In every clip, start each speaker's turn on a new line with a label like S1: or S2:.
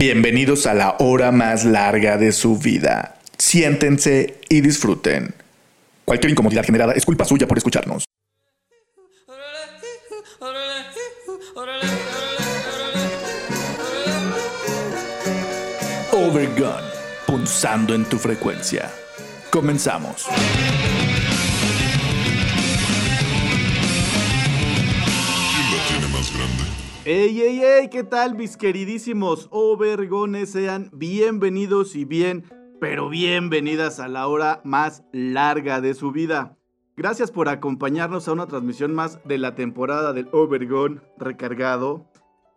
S1: Bienvenidos a la hora más larga de su vida. Siéntense y disfruten. Cualquier incomodidad generada es culpa suya por escucharnos. Overgun, punzando en tu frecuencia. Comenzamos.
S2: ¡Ey, ey, ey! ¿Qué tal, mis queridísimos Overgones? Sean bienvenidos y bien, pero bienvenidas a la hora más larga de su vida. Gracias por acompañarnos a una transmisión más de la temporada del Overgon recargado.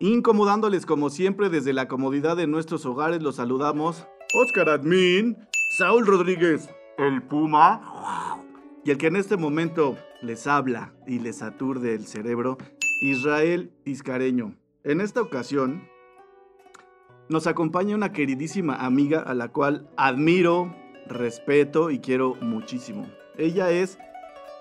S2: Incomodándoles como siempre desde la comodidad de nuestros hogares, los saludamos Oscar Admin, Saúl Rodríguez, el Puma, y el que en este momento les habla y les aturde el cerebro, Israel Tiscareño. En esta ocasión nos acompaña una queridísima amiga a la cual admiro, respeto y quiero muchísimo. Ella es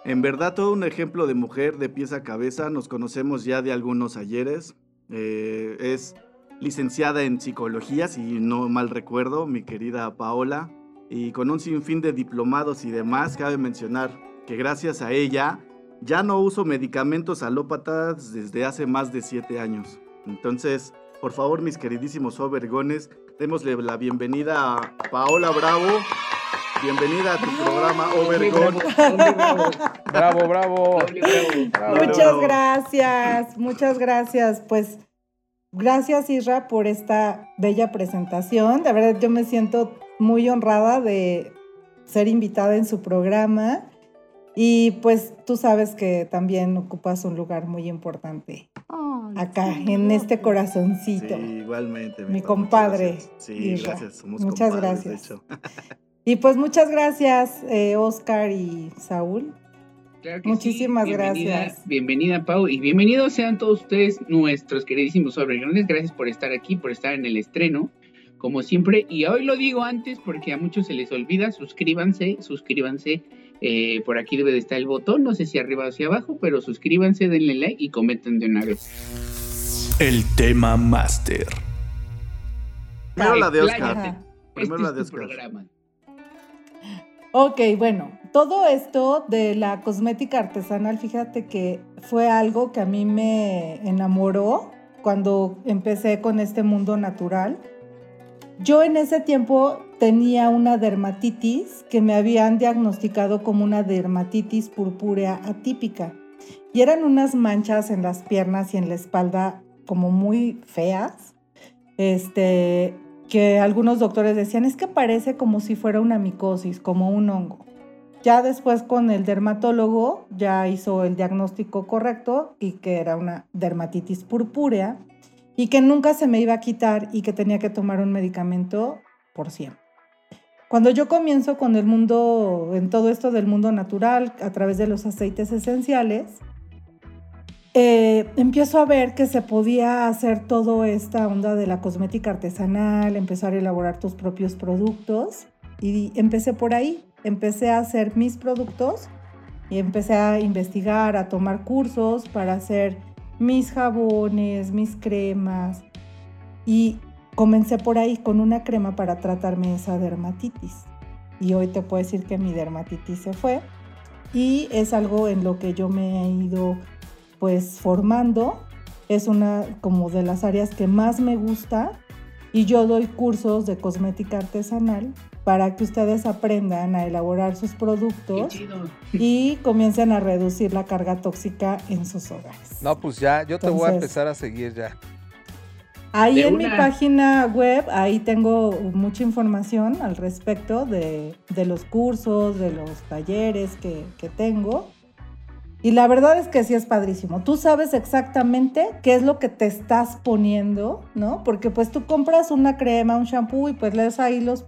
S2: en verdad todo un ejemplo de mujer de pies a cabeza. Nos conocemos ya de algunos ayeres. Eh, es licenciada en psicología, si no mal recuerdo, mi querida Paola. Y con un sinfín de diplomados y demás, cabe mencionar que gracias a ella ya no uso medicamentos alópatas desde hace más de siete años. Entonces, por favor, mis queridísimos overgones, démosle la bienvenida a Paola Bravo. Bienvenida a tu programa Overgon.
S3: Bravo, bravo.
S2: Bravo.
S4: Muchas gracias, muchas gracias. Pues gracias Isra por esta bella presentación. De verdad yo me siento muy honrada de ser invitada en su programa. Y pues tú sabes que también ocupas un lugar muy importante acá, en este corazoncito.
S2: Sí, igualmente.
S4: Mi
S2: Víctor,
S4: compadre,
S2: gracias. Sí, gracias. Somos
S4: Muchas
S2: compadres, de
S4: gracias.
S2: hecho.
S4: Y pues muchas gracias, eh, Oscar y Saúl.
S3: Claro que
S4: Muchísimas
S3: Bienvenida-
S4: gracias.
S3: Bienvenida, Pau, y bienvenidos sean todos ustedes, nuestros queridísimos sobregranes. Gracias por estar aquí, por estar en el estreno, como siempre. Y hoy lo digo antes porque a muchos se les olvida. Suscríbanse, suscríbanse. Eh, por aquí debe de estar el botón, no sé si arriba o hacia abajo, pero suscríbanse, denle like y comenten de una vez.
S1: El tema máster.
S2: Primero la de Oscar. Primero
S3: Este
S2: la de Oscar.
S3: programa.
S4: Ok, bueno, todo esto de la cosmética artesanal, fíjate que fue algo que a mí me enamoró cuando empecé con este mundo natural. Yo en ese tiempo tenía una dermatitis que me habían diagnosticado como una dermatitis purpúrea atípica. Y eran unas manchas en las piernas y en la espalda como muy feas. Este, que algunos doctores decían, es que parece como si fuera una micosis, como un hongo. Ya después con el dermatólogo ya hizo el diagnóstico correcto y que era una dermatitis purpúrea y que nunca se me iba a quitar y que tenía que tomar un medicamento por siempre. Cuando yo comienzo con el mundo, en todo esto del mundo natural, a través de los aceites esenciales, eh, empiezo a ver que se podía hacer toda esta onda de la cosmética artesanal, empezar a elaborar tus propios productos y empecé por ahí, empecé a hacer mis productos y empecé a investigar, a tomar cursos para hacer mis jabones, mis cremas y comencé por ahí con una crema para tratarme esa dermatitis. Y hoy te puedo decir que mi dermatitis se fue y es algo en lo que yo me he ido pues formando. Es una como de las áreas que más me gusta y yo doy cursos de cosmética artesanal para que ustedes aprendan a elaborar sus productos y comiencen a reducir la carga tóxica en sus hogares.
S5: No, pues ya, yo te voy a empezar a seguir ya.
S4: Ahí
S3: De
S4: en mi
S3: una.
S4: página web, ahí tengo mucha información al respecto de, de los cursos, de los talleres que, que tengo. Y la verdad es que sí es padrísimo. Tú sabes exactamente qué es lo que te estás poniendo, ¿no? Porque pues tú compras una crema, un shampoo y pues lees ahí los,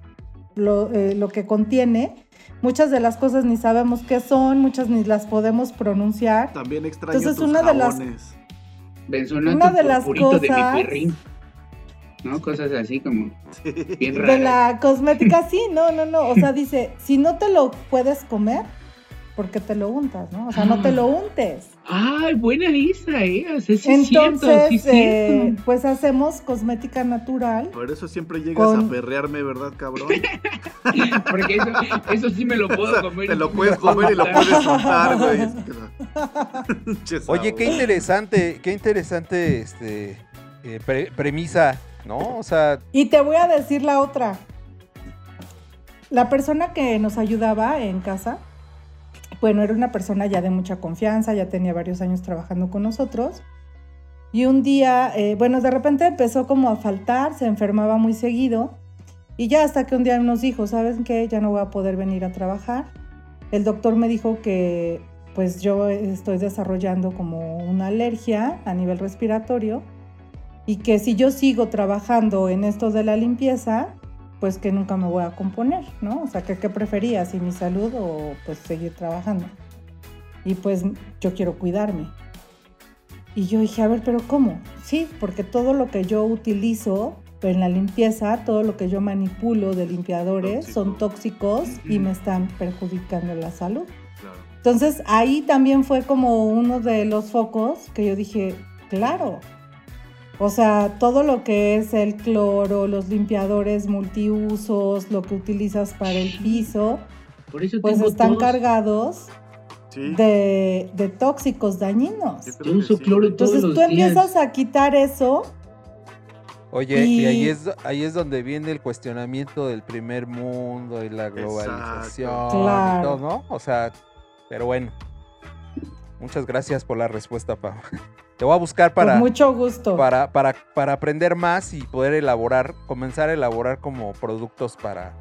S4: lo, eh, lo que contiene. Muchas de las cosas ni sabemos qué son, muchas ni las podemos pronunciar.
S2: También extraño
S4: Entonces,
S2: tus
S4: una de las-
S2: jabones.
S3: Benzonato
S4: Una de las
S3: purpurito de mi
S4: cosas-.
S3: ¿No? Cosas así como bien
S4: De
S3: raras.
S4: la cosmética, sí, no, no, no. O sea, dice, si no te lo puedes comer, porque te lo untas, ¿no? O sea, no te lo untes.
S3: Ay, buena esa, ¿eh? O sea, sí es cierto,
S4: Entonces,
S3: sí
S4: eh,
S3: cierto.
S4: pues hacemos cosmética natural.
S2: Por eso siempre llegas
S4: Con-
S2: a perrearme, ¿verdad, cabrón?
S3: Porque eso, eso sí me lo
S2: O
S3: puedo
S2: sea,
S3: comer.
S2: te
S3: y
S2: lo puedes comer y lo puedes
S3: untar.
S2: güey.
S5: Oye, qué interesante, qué interesante este eh, pre- premisa, ¿no? O sea,
S4: Y te voy a decir la otra. La persona que nos ayudaba en casa, bueno, era una persona ya de mucha confianza, ya tenía varios años trabajando con nosotros. Y un día, eh, bueno, de repente empezó como a faltar, se enfermaba muy seguido. Y ya hasta que un día nos dijo, ¿saben qué? Ya no voy a poder venir a trabajar. El doctor me dijo que pues yo estoy desarrollando como una alergia a nivel respiratorio y que si yo sigo trabajando en esto de la limpieza, pues que nunca me voy a componer, ¿no? O sea, que qué prefería, si mi salud o pues seguir trabajando. Y pues yo quiero cuidarme. Y yo dije, a ver, pero ¿cómo? Sí, porque todo lo que yo utilizo en la limpieza, todo lo que yo manipulo de limpiadores son tóxicos y me están perjudicando la salud.
S2: Claro.
S4: Entonces ahí también fue como uno de los focos que yo dije, claro. O sea, todo lo que es el cloro, los limpiadores multiusos, lo que utilizas para el piso,
S3: Por eso
S4: pues están cargados
S2: Sí.
S4: de, de tóxicos dañinos.
S2: yo
S3: uso
S2: sí.
S3: cloro todos
S4: Entonces
S3: los
S4: tú
S3: días.
S4: empiezas a quitar eso.
S5: oye, y,
S4: Y-
S5: ahí es ahí es donde viene el cuestionamiento del primer mundo y la globalización
S4: Claro.
S5: y todo, ¿no? O sea, pero bueno. Muchas gracias por la respuesta, Pau. Te voy a buscar para
S4: Con mucho gusto.
S5: para, para, para aprender más y poder elaborar, comenzar a elaborar como productos para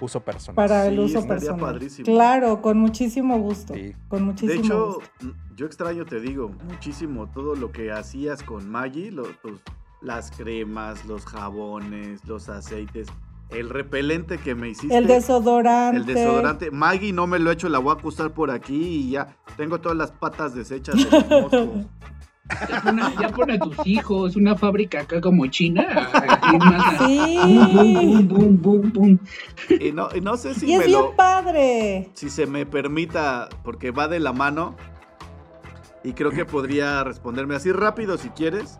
S5: uso personal.
S4: para el
S2: Sí,
S4: uso personal.
S2: padrísimo.
S4: Claro, con muchísimo gusto.
S5: Sí.
S4: Con muchísimo
S2: De hecho,
S4: gusto.
S2: mm, yo extraño, te digo, muchísimo todo lo que hacías con Maggie, lo- tus- las cremas, los jabones, los aceites, el repelente que me hiciste.
S4: El desodorante.
S2: El desodorante. Maggie no me lo he hecho, la voy a acusar por aquí y ya tengo todas las patas deshechas de los moscos.
S3: Ya pon, a, ya pon a tus hijos, una fábrica acá como China. así más a-
S4: Sí.
S3: Boom, boom, boom, boom, boom.
S2: Y no, y no sé si
S4: y es
S2: me
S4: bien
S2: lo,
S4: padre.
S2: si se me permita, porque va de la mano. Y creo que podría responderme así rápido si quieres.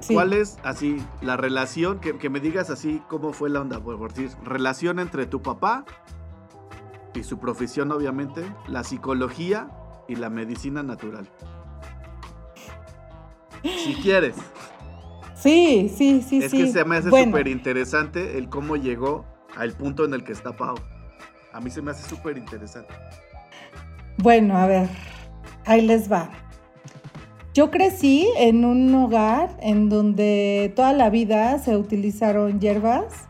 S4: Sí.
S2: ¿Cuál es así la relación? Que, que me digas así cómo fue la onda, por decir, relación entre tu papá y su profesión, obviamente, la psicología y la medicina natural. Si quieres.
S4: Sí, sí, sí,
S2: es
S4: sí.
S2: que se me hace
S4: Bueno,
S2: súper interesante el cómo llegó al punto en el que está Pau. A mí se me hace súper interesante.
S4: Bueno, a ver, ahí les va. Yo crecí en un hogar en donde toda la vida se utilizaron hierbas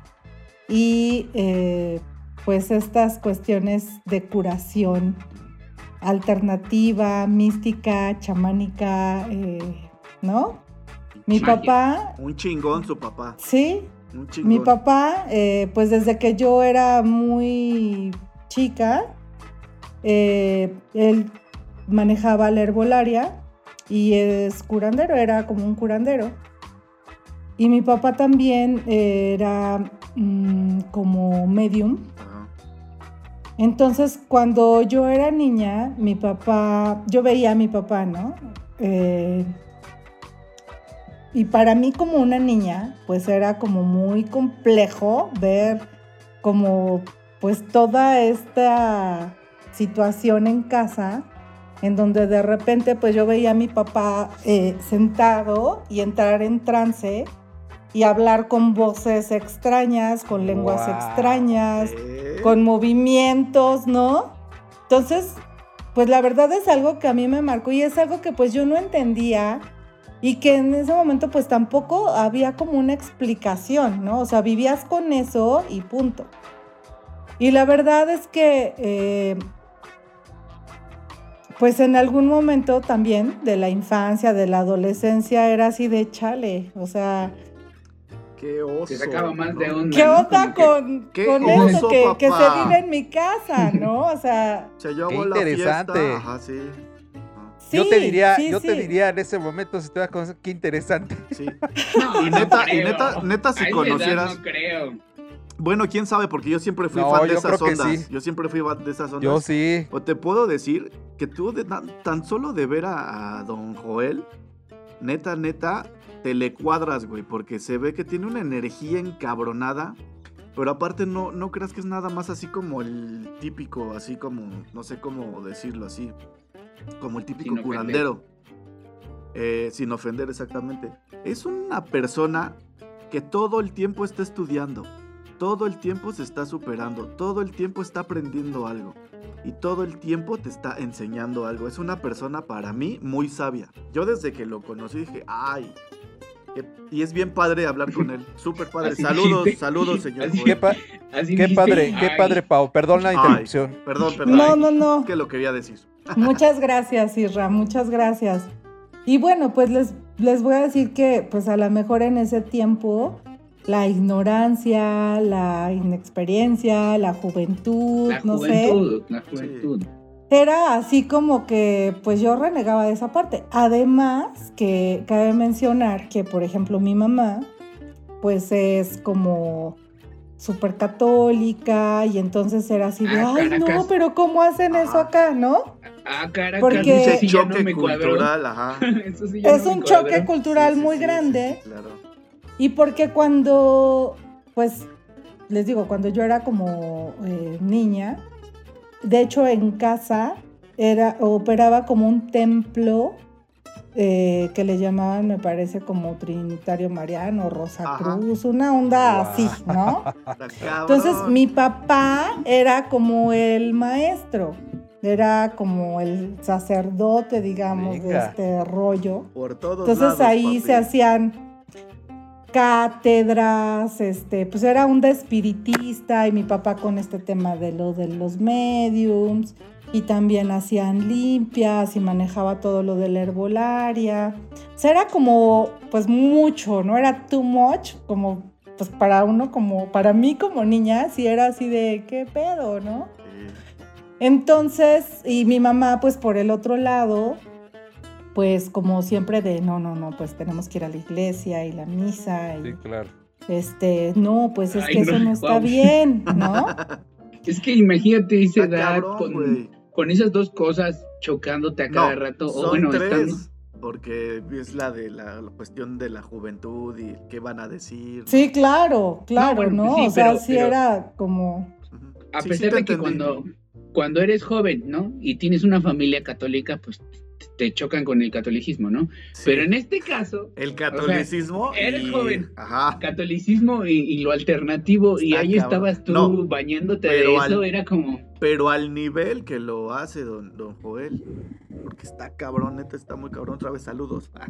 S4: y eh, pues estas cuestiones de curación alternativa, mística, chamánica, eh, ¿no? Mi
S3: Magia.
S4: papá,
S2: Un chingón su papá.
S4: sí,
S2: Un chingón.
S4: mi papá, eh, pues desde que yo era muy chica, eh, él manejaba la herbolaria y es curandero, era como un curandero. Y mi papá también era mm, como medium. Entonces, cuando yo era niña, mi papá, yo veía a mi papá, ¿no? Eh, y para mí como una niña, pues era como muy complejo ver como pues toda esta situación en casa, en donde de repente pues yo veía a mi papá eh, sentado y entrar en trance y hablar con voces extrañas, con lenguas extrañas,
S2: Eh,
S4: con movimientos, ¿no? Entonces, pues la verdad es algo que a mí me marcó y es algo que pues yo no entendía y que en ese momento pues tampoco había como una explicación, ¿no? O sea, vivías con eso y punto. Y la verdad es que, eh, pues en algún momento también de la infancia, de la adolescencia, era así de chale, o sea,
S2: Qué oso.
S3: Se sacaba más de
S2: ¿no?
S3: onda.
S4: ¿qué
S3: ¿no?
S4: onda con,
S2: ¿Qué
S4: con
S2: oso,
S4: eso que, que se vive en mi casa, ¿no? O sea,
S5: Qué
S2: hago la
S5: interesante.
S2: fiesta. Ajá, sí.
S5: Yo te diría,
S4: sí,
S5: yo te diría en ese momento si te das cuenta, qué interesante.
S2: sí.
S3: No,
S2: Y
S3: no
S2: neta- y neta- neta, si
S3: A
S2: conocieras-
S3: No creo.
S2: Bueno, quién sabe, porque yo siempre fui
S5: No,
S2: fan de esas ondas.
S5: sí.
S2: Yo siempre fui fan de esas ondas.
S5: Yo sí.
S2: O te puedo decir que tú de tan, tan solo de ver a, a don Joel, neta, neta, te le cuadras, güey, porque se ve que tiene una energía encabronada, pero aparte no, no creas que es nada más así como el típico, así como, no sé cómo decirlo así, como el típico
S3: Sin ofender.
S2: curandero. Eh, sin ofender exactamente. Es una persona que todo el tiempo está estudiando, todo el tiempo se está superando, todo el tiempo está aprendiendo algo y todo el tiempo te está enseñando algo. Es una persona para mí muy sabia. Yo desde que lo conocí dije, ay, qué- y es bien padre hablar con él, súper padre.
S3: Así
S2: Saludos,
S3: dijiste.
S2: saludos, señor.
S3: Así-.
S5: Qué, pa-
S3: Así
S5: qué
S3: dijiste,
S5: padre, qué
S3: ay,
S5: padre, Pau. Perdón la
S2: Ay.
S5: interrupción.
S2: Perdón, perdón.
S4: No, no, no.
S2: Es que lo quería decir.
S4: Muchas gracias, Isra, muchas gracias. Y bueno, pues les, les voy a decir que pues a lo mejor en ese tiempo la ignorancia, la inexperiencia, la juventud,
S3: La
S4: no sé,
S3: juventud, la juventud.
S4: era así como que pues yo renegaba de esa parte. Además que cabe mencionar que por ejemplo mi mamá pues es como súper católica y entonces era así de,
S3: Ah,
S4: ay
S3: Caracas.
S4: no, pero ¿cómo hacen eso acá, no?
S3: Ah, Caracas,
S4: Porque-
S3: eso sí
S2: choque
S3: no me cuadró.
S2: cultural, ajá.
S3: Eso sí
S4: Es
S3: no me
S4: un choque cultural
S2: Sí, sí,
S4: muy
S2: sí,
S4: grande.
S2: sí, sí, claro.
S4: Y porque cuando, pues, les digo, cuando yo era como eh, niña, de hecho en casa era, operaba como un templo eh, que le llamaban, me parece, como Trinitario Mariano, Rosa
S2: Ajá.
S4: Cruz, una onda así, ¿no? Entonces mi papá era como el maestro, era como el sacerdote, digamos, de este rollo.
S2: Por todos
S4: Entonces
S2: lados,
S4: ahí se hacían cátedras, este, pues era un espiritista y mi papá con este tema de lo de los mediums y también hacían limpias y manejaba todo lo de la herbolaria. O sea, era como pues mucho, no era too much, como pues para uno como para mí como niña sí era así de qué pedo, ¿no? Entonces, y mi mamá, pues por el otro lado, pues como siempre de, no, no, no, pues tenemos que ir a la iglesia y la misa y
S5: Sí, claro.
S4: este, no, pues es
S3: Ay,
S4: que
S3: no,
S4: eso no está bien, ¿no?
S3: Es que imagínate esa
S2: Está
S3: edad
S2: cabrón,
S3: con,
S2: güey.
S3: Con esas dos cosas chocándote a cada rato. O
S2: son
S3: bueno,
S2: tres,
S3: estando.
S2: porque es la de la, la cuestión de la juventud y qué van a decir.
S4: Sí, claro, claro,
S3: bueno,
S4: ¿no?
S3: sí,
S4: o sea,
S3: pero-
S4: sí
S3: pero-
S4: era como.
S3: A
S2: Sí,
S3: pesar de que cuando, cuando eres joven, ¿no? Y tienes una familia católica, pues te chocan con el catolicismo, ¿no?
S2: Sí.
S3: Pero en este caso,
S2: el catolicismo.
S3: eres
S2: y-
S3: joven.
S2: Ajá.
S3: catolicismo y, y lo alternativo, y ahí
S2: cabrón.
S3: estabas tú
S2: No,
S3: bañándote de eso,
S2: al-
S3: era como...
S2: Pero al nivel que lo hace don, don Joel. Porque está cabrón, neta, está muy cabrón. Otra vez, saludos.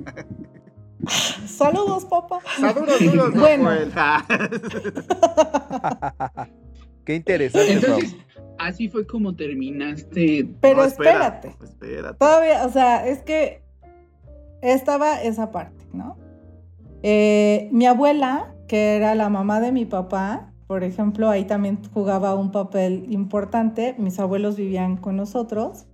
S4: saludos, papá.
S2: saludos, saludos, don
S4: Bueno.
S2: Joel.
S5: Qué interesante,
S3: así fue como terminaste.
S4: Pero
S2: No,
S4: espérate,
S2: Espérate.
S4: todavía, o sea, es que estaba esa parte, ¿no? Eh, mi abuela, que era la mamá de mi papá, por ejemplo, ahí también jugaba un papel importante. Mis abuelos vivían con nosotros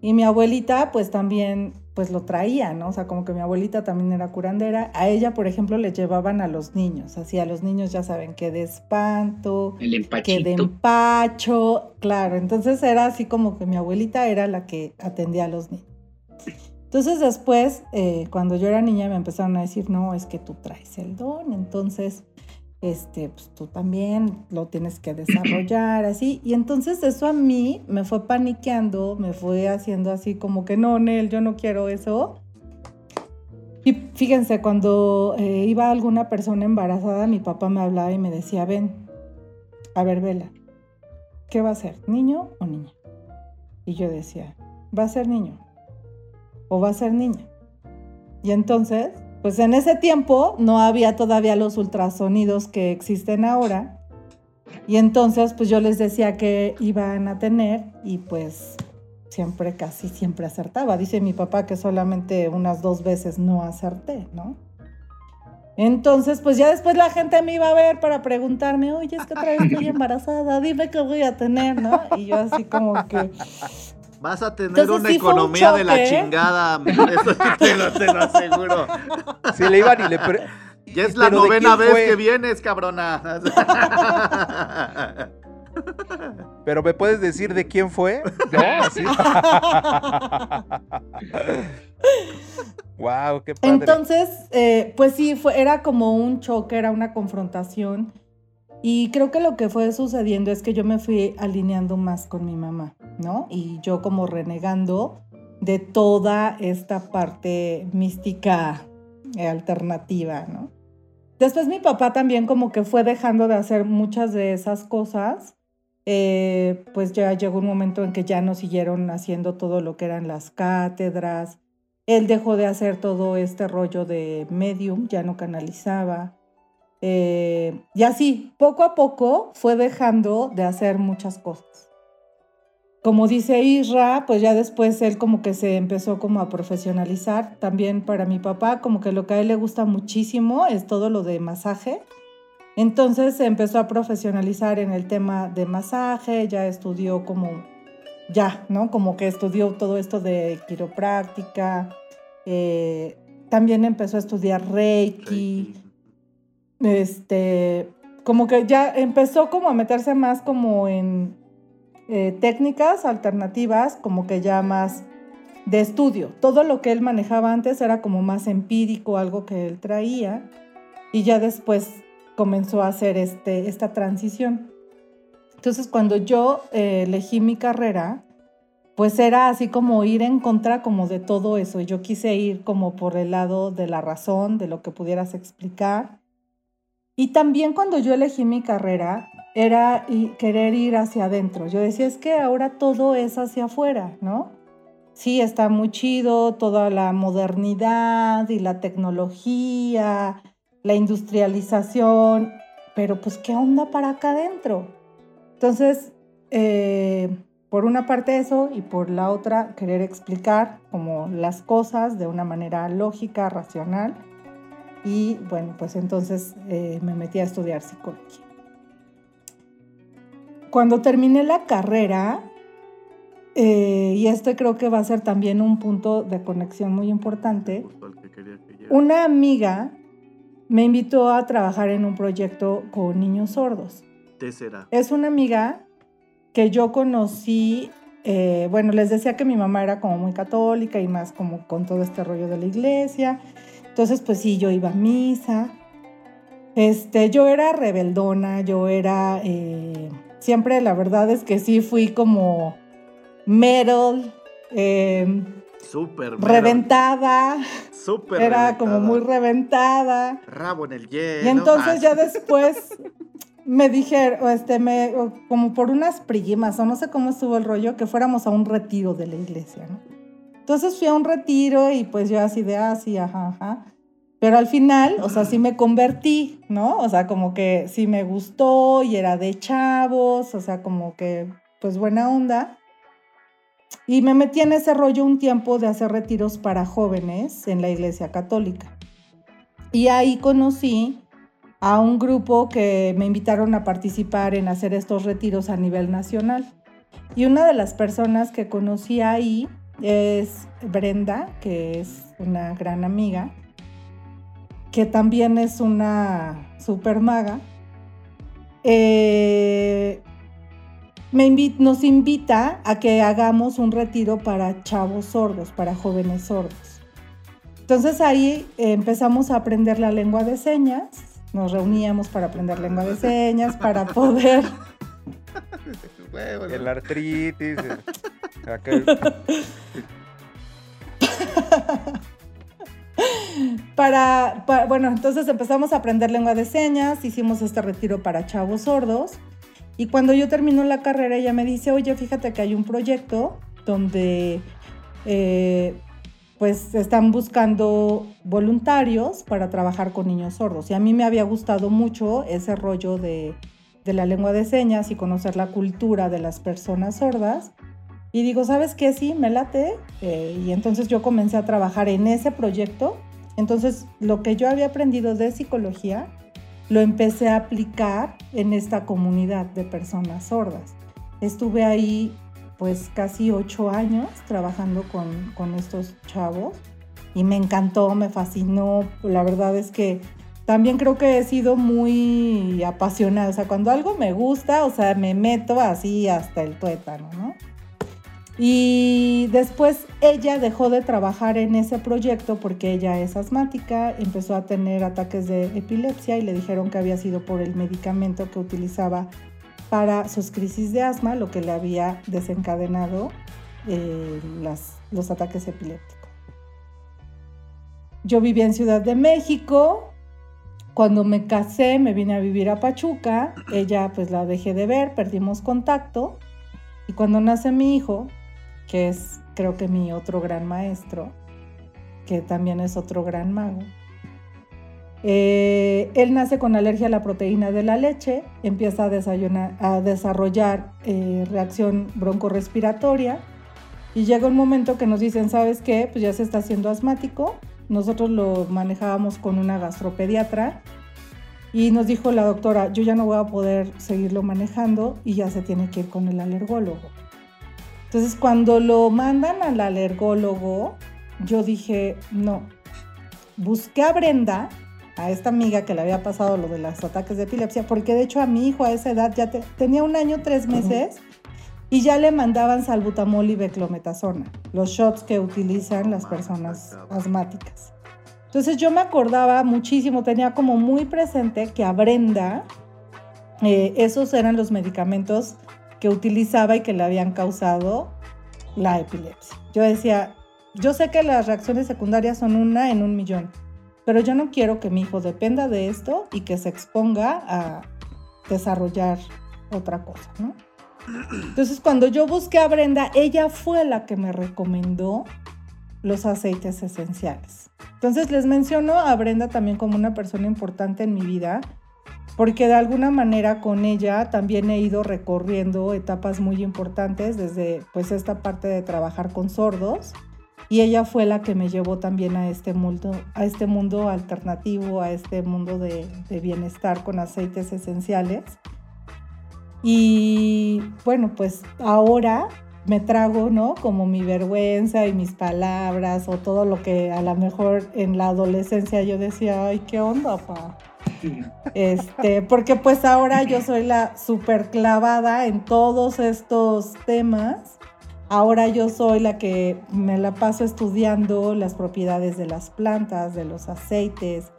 S4: y mi abuelita, pues también, pues lo traía, ¿no? O sea, como que mi abuelita también era curandera. A ella, por ejemplo, le llevaban a los niños, así a los niños ya saben que de espanto,
S3: El
S4: que de empacho, claro. Entonces era así como que mi abuelita era la que atendía a los niños. Entonces después, eh, cuando yo era niña, me empezaron a decir, no, es que tú traes el don, entonces, este, pues tú también lo tienes que desarrollar, así. Y entonces eso a mí me fue paniqueando, me fue haciendo así como que, no, Nel, yo no quiero eso. Y fíjense, cuando eh, iba alguna persona embarazada, mi papá me hablaba y me decía, ven, a ver, vela, ¿qué va a ser? ¿Niño o niña? Y yo decía, va a ser niño o va a ser niña. Y entonces, pues en ese tiempo no había todavía los ultrasonidos que existen ahora. Y entonces, pues yo les decía que iban a tener y pues siempre, casi siempre acertaba. Dice mi papá que solamente unas dos veces no acerté, ¿no? Entonces, pues ya después la gente me iba a ver para preguntarme, oye, es que otra vez estoy embarazada, dime qué voy a tener, ¿no? Y yo así como que,
S2: Vas a tener
S4: Entonces,
S2: una
S4: sí un
S2: economía de la
S4: choque.
S2: chingada. Eso sí te lo, te lo aseguro.
S5: Si le iban y le, pre-
S2: Ya es la
S5: Pero ¿de
S2: novena vez
S5: fue?
S2: que vienes, cabrona.
S5: Pero ¿me puedes decir de quién fue? No, así. wow, qué padre.
S4: Entonces, eh, pues sí, fue, era como un choque, era una confrontación. Y creo que lo que fue sucediendo es que yo me fui alineando más con mi mamá, ¿no? Y yo como renegando de toda esta parte mística eh, alternativa, ¿no? Después mi papá también como que fue dejando de hacer muchas de esas cosas. Eh, pues ya llegó un momento en que ya no siguieron haciendo todo lo que eran las cátedras. Él dejó de hacer todo este rollo de medium, ya no canalizaba. Eh, y así, poco a poco fue dejando de hacer muchas cosas. Como dice Isra, pues ya después él como que se empezó como a profesionalizar. También para mi papá, como que lo que a él le gusta muchísimo es todo lo de masaje. Entonces se empezó a profesionalizar en el tema de masaje, ya estudió como, ya, ¿no? Como que estudió todo esto de quiropráctica. eh, también empezó a estudiar Reiki este, como que ya empezó como a meterse más como en eh, técnicas alternativas, como que ya más de estudio. Todo lo que él manejaba antes era como más empírico, algo que él traía, y ya después comenzó a hacer este, esta transición. Entonces, cuando yo eh, elegí mi carrera, pues era así como ir en contra como de todo eso. Yo quise ir como por el lado de la razón, de lo que pudieras explicar. Y también cuando yo elegí mi carrera, era querer ir hacia adentro. Yo decía, es que ahora todo es hacia afuera, ¿no? Sí, está muy chido toda la modernidad y la tecnología, la industrialización, pero pues, ¿qué onda para acá adentro? Entonces, eh, por una parte eso y por la otra querer explicar como las cosas de una manera lógica, racional. Y bueno, pues entonces eh, me metí a estudiar psicología. Cuando terminé la carrera, eh, y este creo que va a ser también un punto de conexión muy importante, una amiga me invitó a trabajar en un proyecto con niños sordos.
S2: ¿Qué será?
S4: Es una amiga que yo conocí, eh, bueno, les decía que mi mamá era como muy católica y más como con todo este rollo de la iglesia. Entonces, pues sí, yo iba a misa. Este, yo era rebeldona, yo era, eh, siempre la verdad es que sí fui como metal, eh,
S2: Súper.
S4: reventada,
S2: Súper.
S4: era como muy reventada.
S2: Rabo en el hielo.
S4: Y entonces
S2: Ah,
S4: ya después me dijeron, este, me, o como por unas primas, o no sé cómo estuvo el rollo, que fuéramos a un retiro de la iglesia, ¿no? Entonces fui a un retiro y pues yo así de, ah, sí, ajá, ajá. Pero al final, o sea, sí me convertí, ¿no? O sea, como que sí me gustó y era de chavos, o sea, como que, pues buena onda. Y me metí en ese rollo un tiempo de hacer retiros para jóvenes en la iglesia católica. Y ahí conocí a un grupo que me invitaron a participar en hacer estos retiros a nivel nacional. Y una de las personas que conocí ahí es Brenda, que es una gran amiga, que también es una super maga. Eh, me nos invita a que hagamos un retiro para chavos sordos, para jóvenes sordos. Entonces ahí eh, empezamos a aprender la lengua de señas, nos reuníamos para aprender lengua de señas, para poder
S5: El artritis.
S4: Para, pa- bueno, entonces empezamos a aprender lengua de señas, hicimos este retiro para chavos sordos y cuando yo termino la carrera ella me dice, oye, fíjate que hay un proyecto donde eh, pues están buscando voluntarios para trabajar con niños sordos y a mí me había gustado mucho ese rollo de, de la lengua de señas y conocer la cultura de las personas sordas. Y digo, ¿sabes qué? Sí, me late. Eh, y entonces yo comencé a trabajar en ese proyecto. Entonces, lo que yo había aprendido de psicología, lo empecé a aplicar en esta comunidad de personas sordas. Estuve ahí pues casi ocho años trabajando con, con estos chavos y me encantó, me fascinó. La verdad es que también creo que he sido muy apasionada. O sea, cuando algo me gusta, o sea, me meto así hasta el tuétano, ¿no? Y después ella dejó de trabajar en ese proyecto porque ella es asmática, empezó a tener ataques de epilepsia y le dijeron que había sido por el medicamento que utilizaba para sus crisis de asma, lo que le había desencadenado eh, los ataques epilépticos. Yo vivía en Ciudad de México, cuando me casé me vine a vivir a Pachuca, ella pues la dejé de ver, perdimos contacto. Y cuando nace mi hijo, que es creo que mi otro gran maestro, que también es otro gran mago, eh, él nace con alergia a la proteína de la leche, empieza a, a desarrollar eh, reacción broncorrespiratoria y llega un momento que nos dicen, ¿sabes qué? Pues ya se está haciendo asmático, nosotros lo manejábamos con una gastropediatra y nos dijo la doctora, yo ya no voy a poder seguirlo manejando y ya se tiene que ir con el alergólogo. Entonces cuando lo mandan al alergólogo, yo dije, no, busqué a Brenda, a esta amiga que le había pasado lo de los ataques de epilepsia, porque de hecho a mi hijo a esa edad ya tenía un año, tres meses, y ya le mandaban salbutamol y beclometasona, los shots que utilizan las personas asmáticas. Entonces yo me acordaba muchísimo, tenía como muy presente que a Brenda eh, esos eran los medicamentos que utilizaba y que le habían causado la epilepsia. Yo decía, yo sé que las reacciones secundarias son una en un millón, pero yo no quiero que mi hijo dependa de esto y que se exponga a desarrollar otra cosa, ¿no? Entonces, cuando yo busqué a Brenda, ella fue la que me recomendó los aceites esenciales. Entonces, les menciono a Brenda también como una persona importante en mi vida, porque de alguna manera con ella también he ido recorriendo etapas muy importantes desde pues esta parte de trabajar con sordos y ella fue la que me llevó también a este mundo, a este mundo alternativo, a este mundo de, de bienestar con aceites esenciales. Y bueno, pues ahora me trago, ¿no? Como mi vergüenza y mis palabras o todo lo que a lo mejor en la adolescencia yo decía, ay, ¿qué onda, pa? Este, porque pues ahora yo soy la super clavada en todos estos temas. Ahora yo soy la que me la paso estudiando las propiedades de las plantas, de los aceites.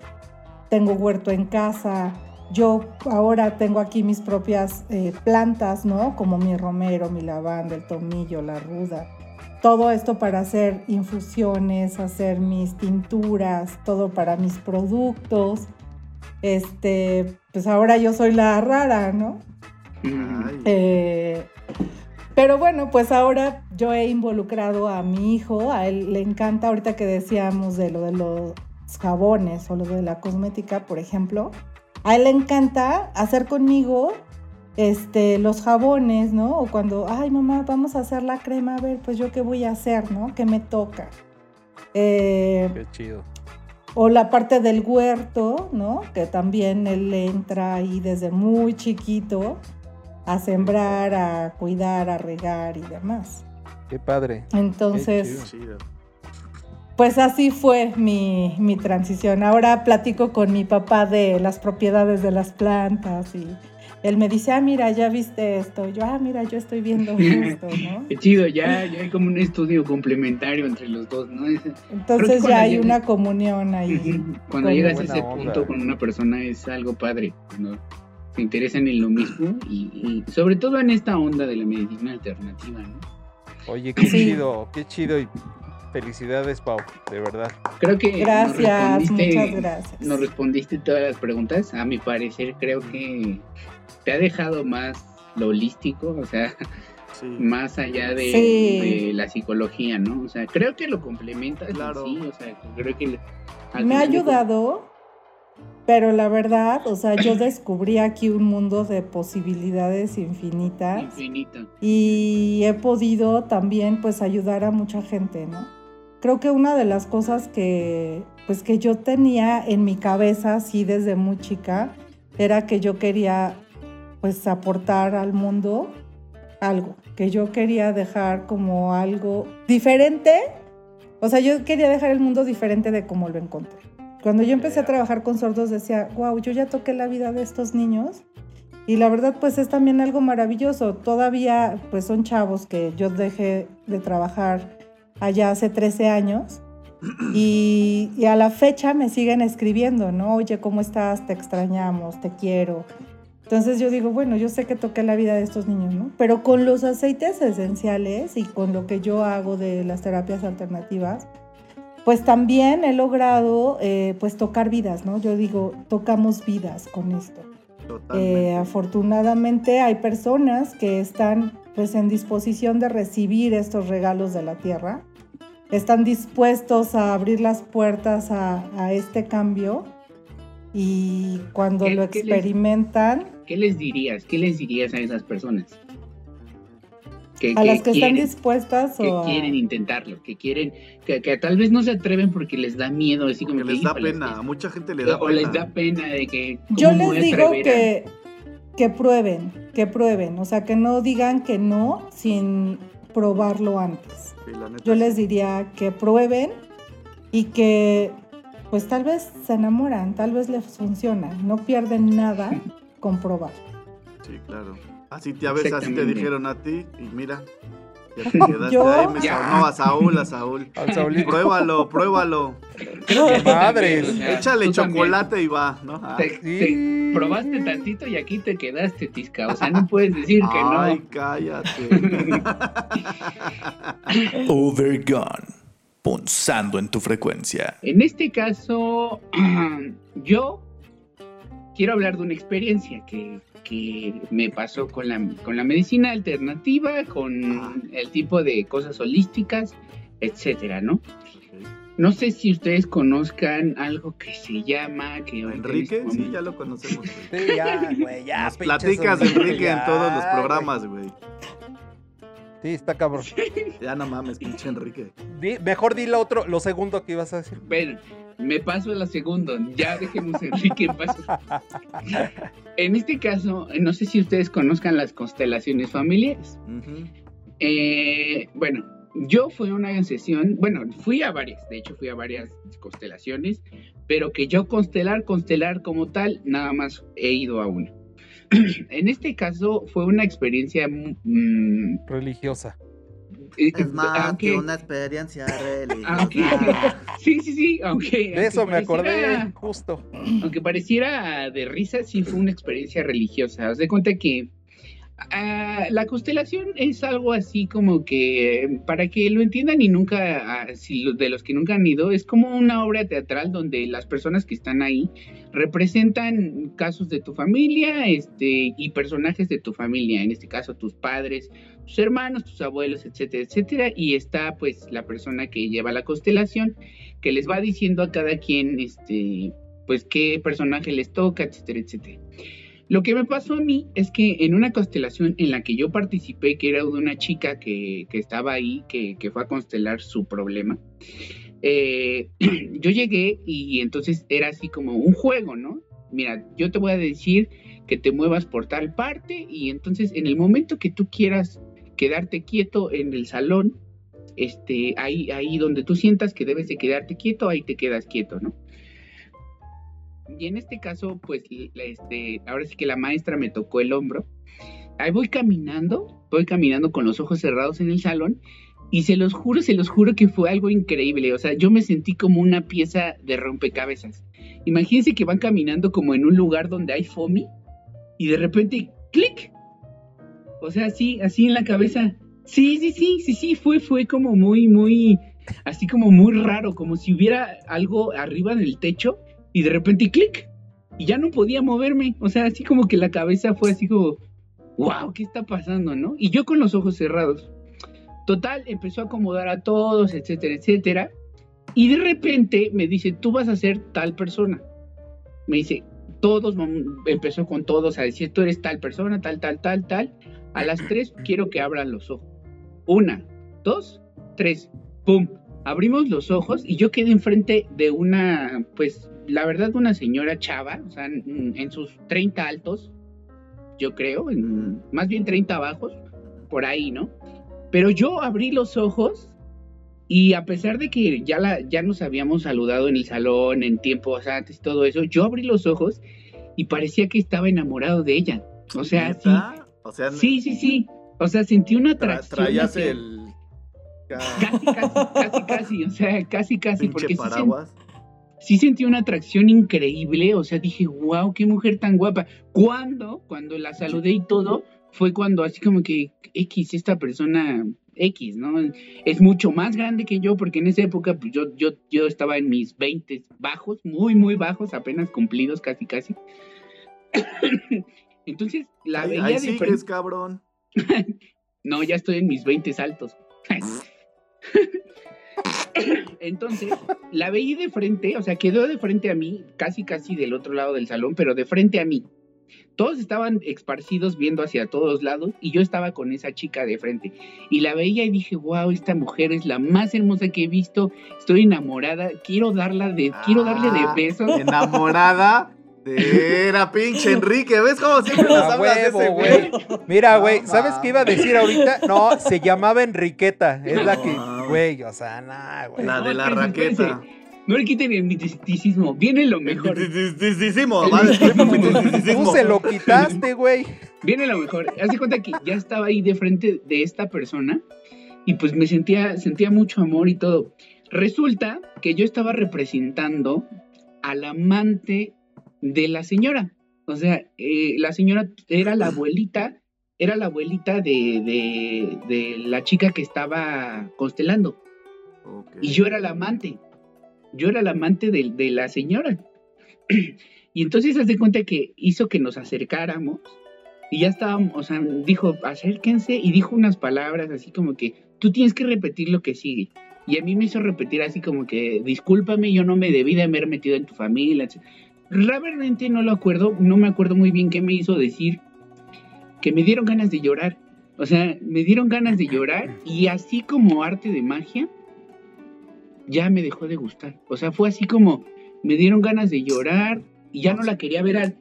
S4: Tengo huerto en casa, yo ahora tengo aquí mis propias eh, plantas, ¿no? Como mi romero, mi lavanda, el tomillo, la ruda. Todo esto para hacer infusiones, hacer mis tinturas, todo para mis productos. Este, pues ahora yo soy la rara, ¿no? Eh, pero bueno, pues ahora yo he involucrado a mi hijo, a él le encanta ahorita que decíamos de lo de los jabones o lo de la cosmética, por ejemplo a él le encanta hacer conmigo este, los jabones, ¿no? O cuando, ay mamá, vamos a hacer la crema, a ver, pues yo qué voy a hacer, ¿no? ¿Qué me toca?
S5: Eh, qué chido.
S4: O la parte del huerto, ¿no? Que también él entra ahí desde muy chiquito a sembrar, a cuidar, a regar y demás.
S5: Qué padre.
S4: Entonces, pues así fue mi, transición. Ahora platico con mi papá de las propiedades de las plantas y él me dice, ah, mira, ya viste esto. yo, ah, mira, yo estoy viendo esto, ¿no?
S3: Qué chido, ya, ya hay como un estudio complementario entre los dos, ¿no?
S4: Entonces ya hay una comunión ahí.
S3: Cuando llegas a ese punto con una persona es algo padre, ¿no? Se interesan en lo mismo y, sobre todo en esta onda de la medicina alternativa, ¿no?
S5: Oye, qué chido, qué chido y Felicidades, Pau, de verdad.
S3: Creo que
S4: gracias, muchas gracias.
S3: Nos respondiste todas las preguntas. A mi parecer, creo que te ha dejado más lo holístico, o sea, más allá de, la psicología, ¿no? O sea, creo que lo complementas. Claro. Sí, o sea, creo que
S4: me ha ayudado. Pero la verdad, o sea, yo descubrí aquí un mundo de posibilidades infinitas.
S3: Infinita.
S4: Y he podido también pues ayudar a mucha gente, ¿no? creo que una de las cosas que, pues, que yo tenía en mi cabeza, así desde muy chica, era que yo quería, pues, aportar al mundo algo, que yo quería dejar como algo diferente. O sea, yo quería dejar el mundo diferente de como lo encontré. Cuando yo empecé a trabajar con sordos decía, wow, yo ya toqué la vida de estos niños y la verdad pues es también algo maravilloso. Todavía pues son chavos que yo dejé de trabajar allá hace 13 años y, y a la fecha me siguen escribiendo, ¿no? Oye, ¿cómo estás? Te extrañamos, te quiero. Entonces yo digo, bueno, yo sé que toqué la vida de estos niños, ¿no? Pero con los aceites esenciales y con lo que yo hago de las terapias alternativas, pues también he logrado eh, pues tocar vidas, ¿no? Yo digo, tocamos vidas con esto. Eh, afortunadamente hay personas que están pues en disposición de recibir estos regalos de la tierra, están dispuestos a abrir las puertas a, a este cambio y cuando
S3: ¿Qué-
S4: lo experimentan,
S3: ¿Qué les dirías? ¿Qué les dirías a esas personas? Que,
S4: a las que están
S3: quieren,
S4: dispuestas
S3: que
S4: o
S3: quieren intentarlo, que quieren, que, que tal vez no se atreven porque les da miedo, así como
S2: les da
S3: "Híjole,
S2: pena, a mucha gente le da
S3: o
S2: pena.
S3: les da pena de que
S4: Yo
S3: ¿cómo me
S4: les digo
S3: atrever a-?"
S4: que, que prueben, que prueben, o sea, que no digan que no sin probarlo antes.
S2: Sí,
S4: Yo les diría que prueben y que pues tal vez se enamoran, tal vez les funciona, no pierden nada con probar.
S2: Sí, claro. Así te, a veces así te dijeron a ti y mira, ya te quedaste
S4: ¿Yo?
S2: ahí. Me no, a Saúl, a Saúl.
S5: Al Saulito.
S2: Pruébalo, pruébalo.
S5: Madres.
S2: Échale
S3: tú también.
S2: chocolate y va, ¿no? Ah.
S3: Te-
S5: Sí.
S3: te probaste tantito y aquí te quedaste, Tisca. O sea, no puedes decir que
S2: Ay,
S3: no.
S2: cállate.
S1: Overgone. Punzando en tu frecuencia.
S3: En este caso, yo quiero hablar de una experiencia que, que me pasó con la, con la medicina alternativa, con el tipo de cosas holísticas, etcétera, ¿no? No sé si ustedes conozcan algo que se llama... Que ahorita
S2: Enrique, sí, ya lo conocemos. güey.
S5: Sí, ya, güey, ya.
S2: Nos platicas de Enrique en todos los programas, güey.
S5: Sí, está cabrón.
S2: Ya no mames, pinche Enrique.
S5: Di- mejor di lo otro, lo segundo que ibas a decir.
S3: Bueno, me paso a la segunda, ya dejemos a Enrique en paz. En este caso, no sé si ustedes conozcan las constelaciones familiares. Eh, bueno, yo fui a una sesión, bueno, fui a varias, de hecho fui a varias constelaciones, pero que yo constelar, constelar como tal, nada más he ido a una. en este caso fue una experiencia... mm,
S5: Religiosa.
S6: Es más
S3: aunque-
S6: que una experiencia
S3: aunque-
S6: religiosa.
S3: Sí, sí, sí, aunque...
S5: De
S3: aunque
S5: eso me acordé, justo.
S3: aunque pareciera de risa, sí fue una experiencia religiosa. Os de cuenta que ah, la constelación es algo así como que, para que lo entiendan y nunca, ah, si lo- de los que nunca han ido, es como una obra teatral donde las personas que están ahí representan casos de tu familia este, y personajes de tu familia, en este caso tus padres, tus hermanos, tus abuelos, etcétera, etcétera, y está pues la persona que lleva la constelación que les va diciendo a cada quien este, pues qué personaje les toca, etcétera, etcétera. Lo que me pasó a mí es que en una constelación en la que yo participé, que era de una chica que, que estaba ahí, que, que fue a constelar su problema, eh, yo llegué y entonces era así como un juego, ¿no? Mira, yo te voy a decir que te muevas por tal parte y entonces en el momento que tú quieras quedarte quieto en el salón, este, ahí, ahí donde tú sientas que debes de quedarte quieto, ahí te quedas quieto, ¿no? Y en este caso, pues, este, ahora sí que la maestra me tocó el hombro. Ahí voy caminando, voy caminando con los ojos cerrados en el salón y se los juro, se los juro que fue algo increíble. O sea, yo me sentí como una pieza de rompecabezas. Imagínense que van caminando como en un lugar donde hay foamy y de repente, clic. O sea, así, así en la cabeza. Sí, sí, sí, sí, sí, fue, fue como muy, muy, así como muy raro, como si hubiera algo arriba en el techo y de repente clic y ya no podía moverme. O sea, así como que la cabeza fue así como, wow, ¿qué está pasando, no? Y yo con los ojos cerrados. Total, empezó a acomodar a todos, etcétera, etcétera. Y de repente me dice, tú vas a ser tal persona. Me dice, todos, empezó con todos a decir, tú eres tal persona, tal, tal, tal, tal. A las tres quiero que abran los ojos. Una, dos, tres, ¡pum! Abrimos los ojos y yo quedé enfrente de una, pues, la verdad, una señora chava, o sea, en, en sus 30 altos, yo creo, en- más bien 30 bajos, por ahí, ¿no? Pero yo abrí los ojos Y a pesar de que ya, la, ya nos habíamos saludado en el salón, en tiempos antes y todo eso, yo abrí los ojos y parecía que estaba enamorado de ella. O sea, sí.
S2: O sea,
S3: sí, sí, sí. O sea, sentí una
S2: tra-
S3: atracción.
S2: traías
S3: hacia-
S2: el
S3: Casi, casi, casi, casi, o sea, casi, casi,
S2: pinche
S3: porque sí, sen-
S2: paraguas.
S3: sí sentí una atracción increíble, o sea, dije, wow, qué mujer tan guapa. ¿Cuándo? Cuando la saludé y todo, fue cuando así como que X, esta persona X, ¿no? Es mucho más grande que yo, porque en esa época pues, yo, yo, yo estaba en mis 20 bajos, muy, muy bajos, apenas cumplidos, casi, casi. Entonces, la
S2: Ahí,
S3: veía
S2: ahí sigues, cabrón.
S3: No, ya estoy en mis 20 altos. Entonces, la veí de frente, o sea, quedó de frente a mí, casi casi del otro lado del salón, pero de frente a mí. Todos estaban esparcidos viendo hacia todos lados y yo estaba con esa chica de frente. Y la veía y dije, wow, esta mujer es la más hermosa que he visto, estoy enamorada, quiero darla de, quiero darle de
S2: Ah,
S3: besos.
S2: Enamorada de era pinche Enrique. ¿Ves cómo siempre nos hablas de ese
S5: güey.
S2: güey?
S5: Mira,
S2: No
S5: güey, ¿sabes qué iba a decir ahorita? No, se llamaba Enriqueta. Es la que, güey, o sea, nah, güey.
S2: La de la raqueta.
S3: No le quiten el misticismo, viene lo mejor. Misticismo.
S5: Tú se lo quitaste, güey.
S3: Viene lo mejor. Haz de cuenta que ya estaba ahí de frente de esta persona y pues me sentía, sentía mucho amor y todo. Resulta que yo estaba representando al amante de la señora. O sea, eh, la señora era la abuelita, era la abuelita de, de, de la chica que estaba constelando. Y yo era el amante. Yo era el amante de, la señora. y entonces haz de cuenta que hizo que nos acercáramos. Y ya estábamos, o sea, dijo, acérquense. Y dijo unas palabras así como que, tú tienes que repetir lo que sigue. Y a mí me hizo repetir así como que, discúlpame, yo no me debí de haber metido en tu familia. Realmente no lo acuerdo, no me acuerdo muy bien qué me hizo decir. Que me dieron ganas de llorar. O sea, me dieron ganas de llorar. Y así como arte de magia, ya me dejó de gustar. O sea, fue así como me dieron ganas de llorar y ya no la quería ver a,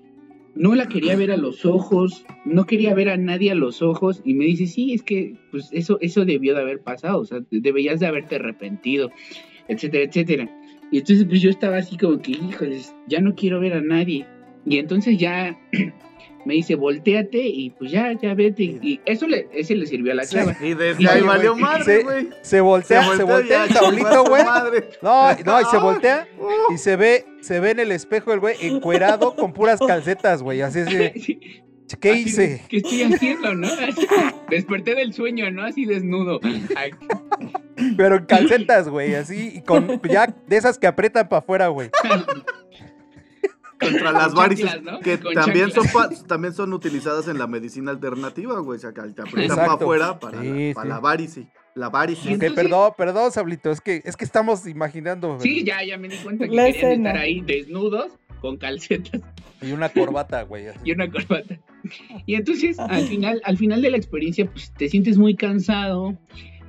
S3: no la quería ver a los ojos, no quería ver a nadie a los ojos y me dice, sí, es que pues eso, eso debió de haber pasado, o sea, deberías de haberte arrepentido, etcétera, etcétera. Y entonces pues yo estaba así como que, híjoles, ya no quiero ver a nadie. Y entonces ya me dice, volteate y pues ya, ya vete. Y eso le, ese le sirvió a la
S5: Sí.
S3: chava.
S2: Y desde
S3: Y
S2: ahí valió madre,
S5: se-
S2: güey.
S5: Se voltea, se voltea el tablito, güey.
S2: madre.
S5: No, no, y se voltea
S2: Uh,
S5: y se ve, se ve en el espejo el güey encuerado con puras calcetas, güey. Así es. ¿qué
S3: Así
S5: hice?
S3: de, ¿Qué estoy haciendo, no? Así, desperté del sueño, ¿no? Así desnudo. Ay,
S5: Pero en calcetas, güey, así, y con ya de esas que aprietan para afuera, güey.
S2: Contra las varices, que
S3: Con
S2: también son, también son utilizadas en la medicina alternativa, güey. O sea, que te aprietan para afuera para,
S5: Sí,
S2: la, para
S5: sí.
S2: la varice. La varice.
S5: Ok, perdón, perdón, Sablito, es que, es que estamos imaginando.
S3: Sí, ya, ya me di cuenta que
S4: La
S3: querían
S4: escena.
S3: estar ahí desnudos, con calcetas
S5: Y una corbata, güey. así.
S3: y una corbata. Y entonces, al final, al final de la experiencia, pues te sientes muy cansado.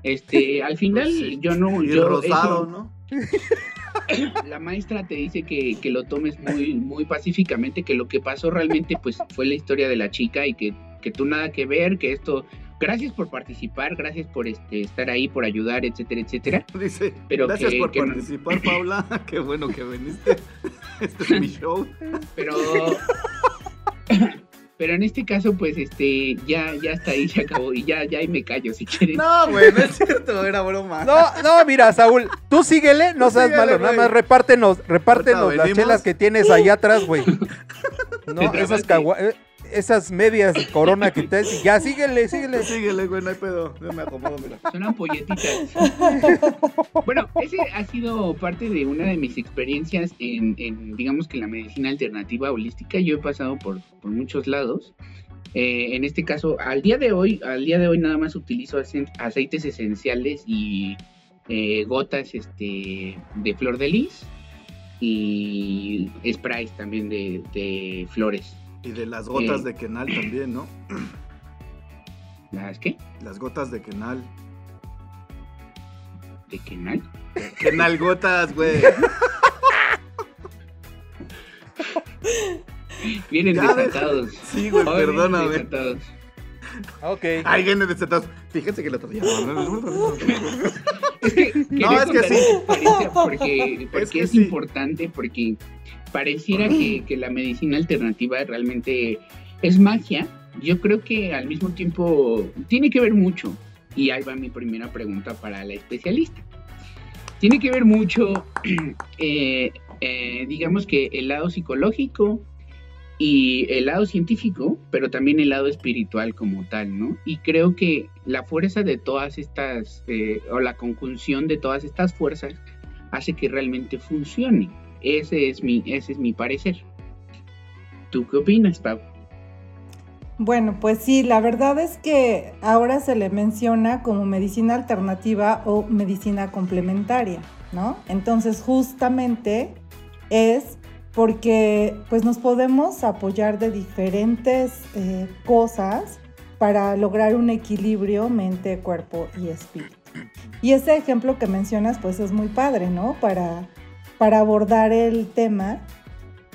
S3: Este, al final,
S2: Pues sí.
S3: yo no,
S2: Y
S3: yo,
S2: rosado,
S3: eso-
S2: ¿no?
S3: la maestra te dice que, que lo tomes muy, muy pacíficamente, que lo que pasó realmente pues fue la historia de la chica y que, que tú nada que ver, que esto, gracias por participar, gracias por este, estar ahí, por ayudar, etcétera, etcétera.
S2: Dice,
S3: Pero
S2: gracias
S3: que-
S2: por
S3: que no-
S2: participar, Paula. Qué bueno que viniste. Este es mi show.
S3: Pero, pero en este caso pues este, ya, ya está ahí, se acabó y ya, ya ahí me callo si quieren.
S2: No, güey, no es cierto, era broma.
S5: No, no, mira, Saúl, tú síguele, no
S2: Tú
S5: seas
S2: síguele,
S5: malo, nada más repártenos, repártenos las
S2: venimos.
S5: chelas que tienes allá atrás, güey. No, esas
S3: trabaste.
S5: Esas medias de corona que te y ya síguele, síguele.
S2: Síguele, güey, no hay pedo. Yo me acomodo, mira.
S3: Son ampolletitas. bueno, ese ha sido parte de una de mis experiencias en, en, digamos que la medicina alternativa holística. Yo he pasado por, por muchos lados. Eh, en este caso, al día de hoy, al día de hoy nada más utilizo ace- aceites esenciales y eh, gotas este, de flor de lis y sprays también de, de flores.
S2: Y de las gotas
S3: Eh.
S2: de Kenal también, ¿no?
S3: ¿Las qué?
S2: Las gotas de Kenal.
S3: ¿De qué
S2: Kenal gotas, güey.
S3: Vienen
S2: Ya,
S3: desatados.
S2: Sí, güey,
S3: vienen
S2: perdóname.
S3: desatados.
S5: Ok.
S2: Ay, viene desatados. Fíjense que el otro día.
S3: Es que,
S2: No, es que sí.
S3: porque, porque es,
S2: que sí.
S3: importante, porque pareciera que, que la medicina alternativa realmente es magia. Yo creo que al mismo tiempo tiene que ver mucho, y ahí va mi primera pregunta para la especialista. Tiene que ver mucho, eh, eh, digamos que el lado psicológico y el lado científico, pero también el lado espiritual como tal, ¿no? Y creo que la fuerza de todas estas, eh, o la conjunción de todas estas fuerzas, hace que realmente funcione. Ese es mi, ese es mi parecer. ¿Tú qué opinas, Pau?
S4: Bueno, pues sí, la verdad es que ahora se le menciona como medicina alternativa o medicina complementaria, ¿no? Entonces justamente es porque pues nos podemos apoyar de diferentes eh, cosas para lograr un equilibrio mente, cuerpo y espíritu. Y ese ejemplo que mencionas pues es muy padre, ¿no? Para, para abordar el tema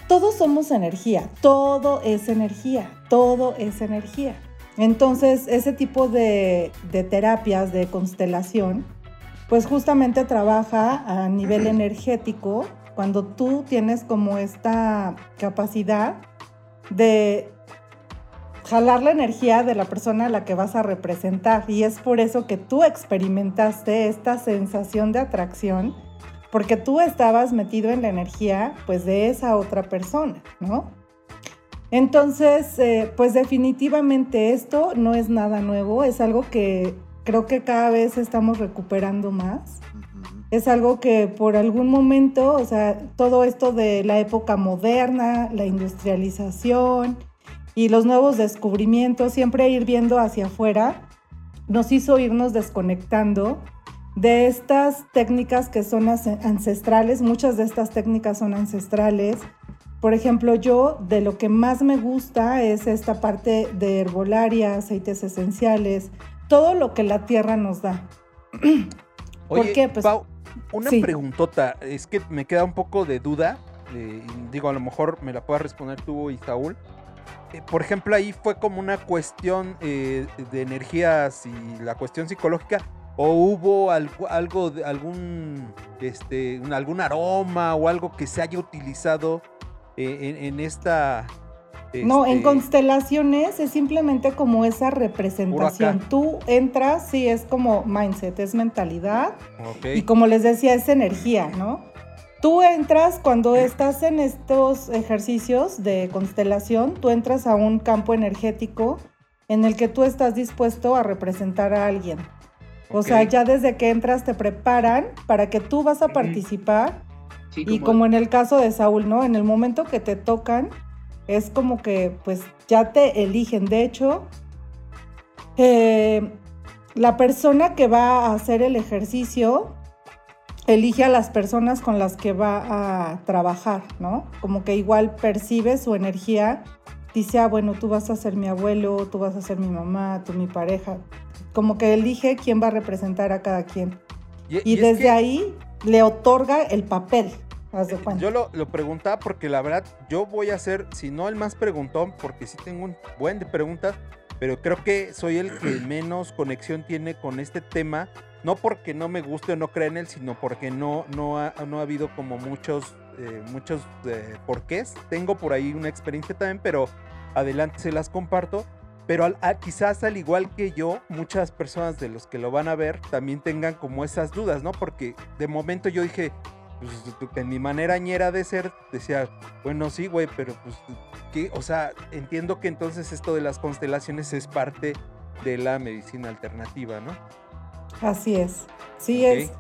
S4: todos somos energía, todo es energía, todo es energía. Entonces, ese tipo de, de, terapias de constelación, pues justamente trabaja a nivel energético cuando tú tienes como esta capacidad de jalar la energía de la persona a la que vas a representar. Y es por eso que tú experimentaste esta sensación de atracción porque tú estabas metido en la energía pues de esa otra persona, ¿no? Entonces, eh, pues definitivamente esto no es nada nuevo, es algo que creo que cada vez estamos recuperando más. Es algo que por algún momento, o sea, todo esto de la época moderna, la industrialización y los nuevos descubrimientos, siempre ir viendo hacia afuera, nos hizo irnos desconectando de estas técnicas que son ancestrales, muchas de estas técnicas son ancestrales. Por ejemplo, yo de lo que más me gusta es esta parte de herbolaria, aceites esenciales, todo lo que la tierra nos da.
S5: Oye,
S4: ¿Por qué? Pues,
S5: Pau, una
S4: sí.
S5: preguntota, es que me queda un poco de duda, eh, digo, a lo mejor me la puedas responder tú y Saúl. Eh, por ejemplo, ahí fue como una cuestión eh, de energías y la cuestión psicológica, o hubo algo, algún este algún aroma o algo que se haya utilizado en, en esta
S4: No, en
S5: este,
S4: constelaciones es simplemente como esa representación. Tú entras, sí, es como mindset, es mentalidad. Y como les decía, es energía, ¿no? Tú entras cuando estás en estos ejercicios de constelación, tú entras a un campo energético en el que tú estás dispuesto a representar a alguien. O sea, ya desde que entras te preparan para que tú vas a participar
S3: Sí,
S4: y como en el caso de Saúl, ¿no? En el momento que te tocan, es como que pues ya te eligen. De hecho, eh, la persona que va a hacer el ejercicio elige a las personas con las que va a trabajar, ¿no? Como que igual percibe su energía, dice, ah, bueno, tú vas a ser mi abuelo, tú vas a ser mi mamá, tú mi pareja. Como que elige quién va a representar a cada quien.
S5: Y,
S4: Y,
S5: y es
S4: desde
S5: que-
S4: ahí le otorga el papel. Haz de cuenta.
S5: Yo lo, lo preguntaba porque la verdad yo voy a ser, si no el más preguntón, porque sí tengo un buen de preguntas, pero creo que soy el que menos conexión tiene con este tema, no porque no me guste o no crea en él, sino porque no, no, ha, no ha habido como muchos, eh, muchos eh, porqués. Tengo por ahí una experiencia también, pero adelante se las comparto. Pero al- a- quizás al igual que yo, muchas personas de los que lo van a ver también tengan como esas dudas, ¿no? Porque de momento yo dije, pues, en mi manera ñera de ser, decía, bueno, sí, güey, pero pues, ¿qué? O sea, entiendo que entonces esto de las constelaciones es parte de la medicina alternativa, ¿no?
S4: Así es. Sí, es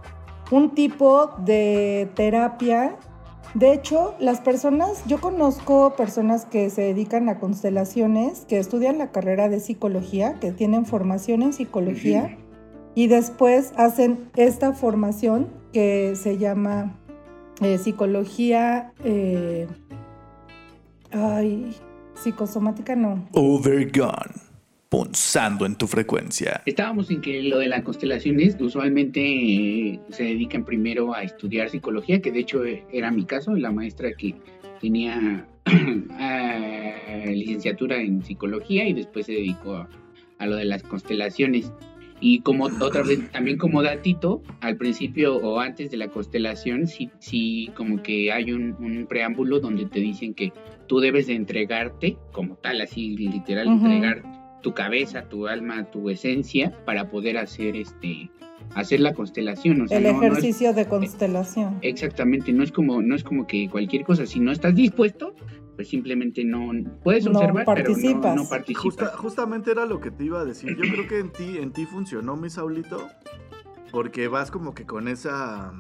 S4: un tipo de terapia. De hecho, las personas, yo conozco personas que se dedican a constelaciones, que estudian la carrera de psicología, que tienen formación en psicología y después hacen esta formación que se llama eh, psicología, eh, ay, psicosomática no,
S1: Overgone. Punzando en tu frecuencia.
S3: Estábamos en que lo de las constelaciones usualmente eh, se dedican primero a estudiar psicología, que de hecho eh, era mi caso, la maestra que tenía eh, licenciatura en psicología y después se dedicó a, a lo de las constelaciones. Y como otra vez, también como datito, al principio o antes de la constelación, sí, sí como que hay un, un preámbulo donde te dicen que tú debes de entregarte como tal, así literal, entregar tu cabeza, tu alma, tu esencia para poder hacer este hacer la constelación. O sea,
S4: El
S3: no- no es-
S4: ejercicio de constelación.
S3: exactamente, no es como, no es como que cualquier cosa, si no estás dispuesto, pues simplemente no puedes
S4: No
S3: observar, pero no,
S4: participas.
S3: no
S2: Y
S3: participas.
S2: justa- justamente era lo que te iba a decir. Yo creo que en ti, en ti funcionó, mi Saulito, porque vas como que con esa,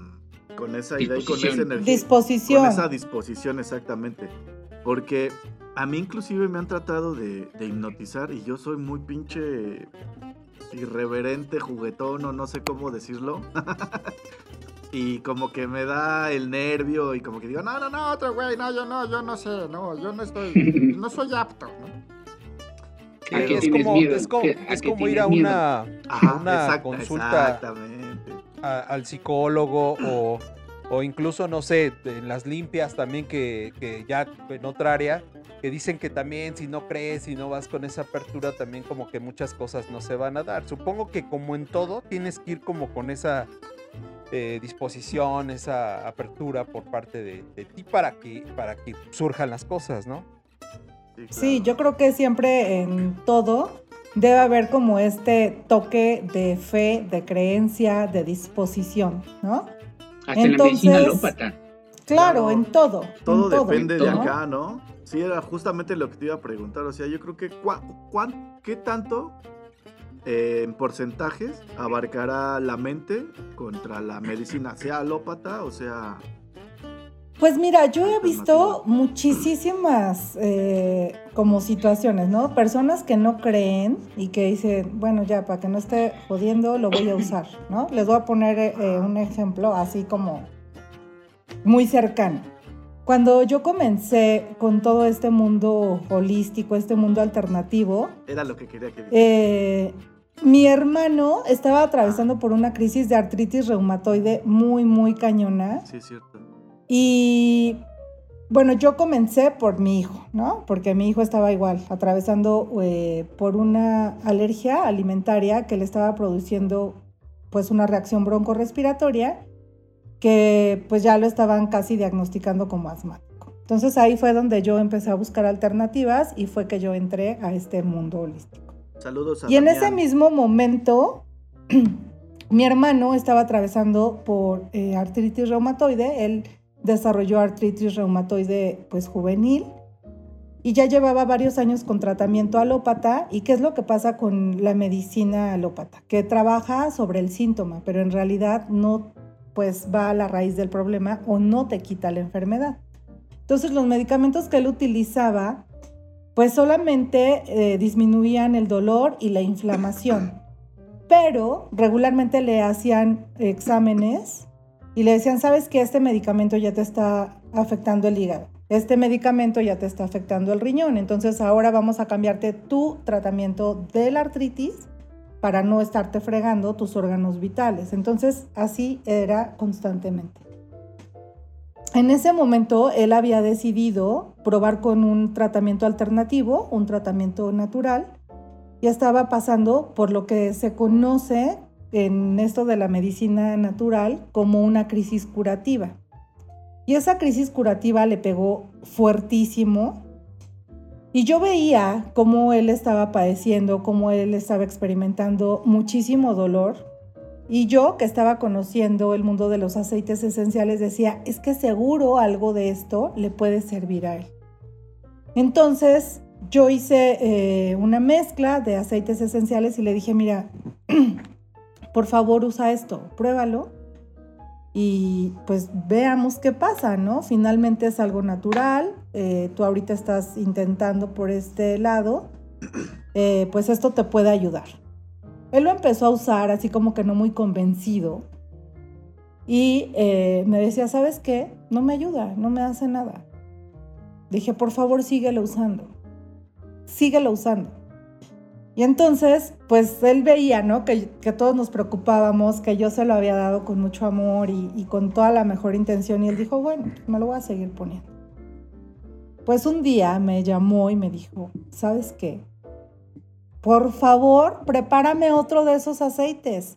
S2: con esa idea y con esa
S3: Disposición.
S2: energía.
S4: Disposición.
S2: Con esa disposición, exactamente. Porque a mí inclusive me han tratado de, de hipnotizar y yo soy muy pinche irreverente, juguetón o no sé cómo decirlo. y como que me da el nervio y como que digo, no, no, no, otro güey, no, yo no, yo no sé, no, yo no estoy, no soy apto, ¿no?
S3: ¿A
S5: Sí,
S3: qué
S5: es como,
S3: miedo?
S5: es como,
S3: ¿Qué- a
S5: es
S3: qué
S5: como ir a una,
S2: Ajá,
S5: una
S2: exacta-
S5: consulta
S2: Exactamente.
S5: a- al psicólogo o, o incluso, no sé, en las limpias también que, que ya en otra área, que dicen que también si no crees, si no vas con esa apertura, también como que muchas cosas no se van a dar. Supongo que como en todo, tienes que ir como con esa eh, disposición, esa apertura por parte de, de ti para que, para que surjan las cosas, ¿no?
S4: Sí, yo creo que siempre en todo debe haber como este toque de fe, de creencia, de disposición, ¿no?
S3: Hasta en la medicina
S4: Entonces,
S3: alópata.
S4: Claro,
S2: Claro,
S4: en todo.
S2: Todo
S4: en
S2: depende
S3: todo,
S2: de
S4: ¿no?
S2: acá, ¿no? Sí, era justamente lo que te iba a preguntar. O sea, yo creo que cuán- ¿qué tanto en porcentajes abarcará la mente contra la medicina, sea alópata o sea...
S4: Pues mira, yo he visto muchísimas eh, como situaciones, ¿no? Personas que no creen y que dicen, bueno, ya, para que no esté jodiendo, lo voy a usar, ¿no? Les voy a poner eh, eh, un ejemplo así como muy cercano. Cuando yo comencé con todo este mundo holístico, este mundo alternativo,
S2: Era lo que quería que dijera.
S4: eh, mi hermano estaba atravesando por una crisis de artritis reumatoide muy, muy cañona.
S2: Sí, es cierto.
S4: Y bueno, yo comencé por mi hijo, ¿no? Porque mi hijo estaba igual, atravesando eh, por una alergia alimentaria que le estaba produciendo pues una reacción broncorrespiratoria que pues ya lo estaban casi diagnosticando como asmático. Entonces ahí fue donde yo empecé a buscar alternativas y fue que yo entré a este mundo holístico.
S2: Saludos a
S4: Y en ese mismo momento, mi hermano estaba atravesando por eh, artritis reumatoide. Él desarrolló artritis reumatoide pues juvenil y ya llevaba varios años con tratamiento alópata. ¿Y qué es lo que pasa con la medicina alópata? Que trabaja sobre el síntoma, pero en realidad no pues va a la raíz del problema o no te quita la enfermedad. Entonces los medicamentos que él utilizaba pues solamente eh, disminuían el dolor y la inflamación. Pero regularmente le hacían exámenes y le decían, sabes que este medicamento ya te está afectando el hígado, este medicamento ya te está afectando el riñón, entonces ahora vamos a cambiarte tu tratamiento de la artritis para no estarte fregando tus órganos vitales. Entonces así era constantemente. En ese momento él había decidido probar con un tratamiento alternativo, un tratamiento natural, y estaba pasando por lo que se conoce en esto de la medicina natural como una crisis curativa. Y esa crisis curativa le pegó fuertísimo. Y yo veía cómo él estaba padeciendo, cómo él estaba experimentando muchísimo dolor, y yo, que estaba conociendo el mundo de los aceites esenciales, decía, es que seguro algo de esto le puede servir a él. Entonces, yo hice eh, una mezcla de aceites esenciales y le dije, mira, por favor usa esto, pruébalo y pues veamos qué pasa, ¿no? Finalmente es algo natural, eh, tú ahorita estás intentando por este lado, eh, pues esto te puede ayudar. Él lo empezó a usar así como que no muy convencido. Y eh, me decía, ¿sabes qué? No me ayuda, no me hace nada. Dije, por favor, síguelo usando. Síguelo usando. Y entonces, pues él veía, ¿no? Que, que todos nos preocupábamos, que yo se lo había dado con mucho amor y, y con toda la mejor intención. Y él dijo, bueno, me lo voy a seguir poniendo. Pues un día me llamó y me dijo, ¿sabes qué? Por favor, prepárame otro de esos aceites.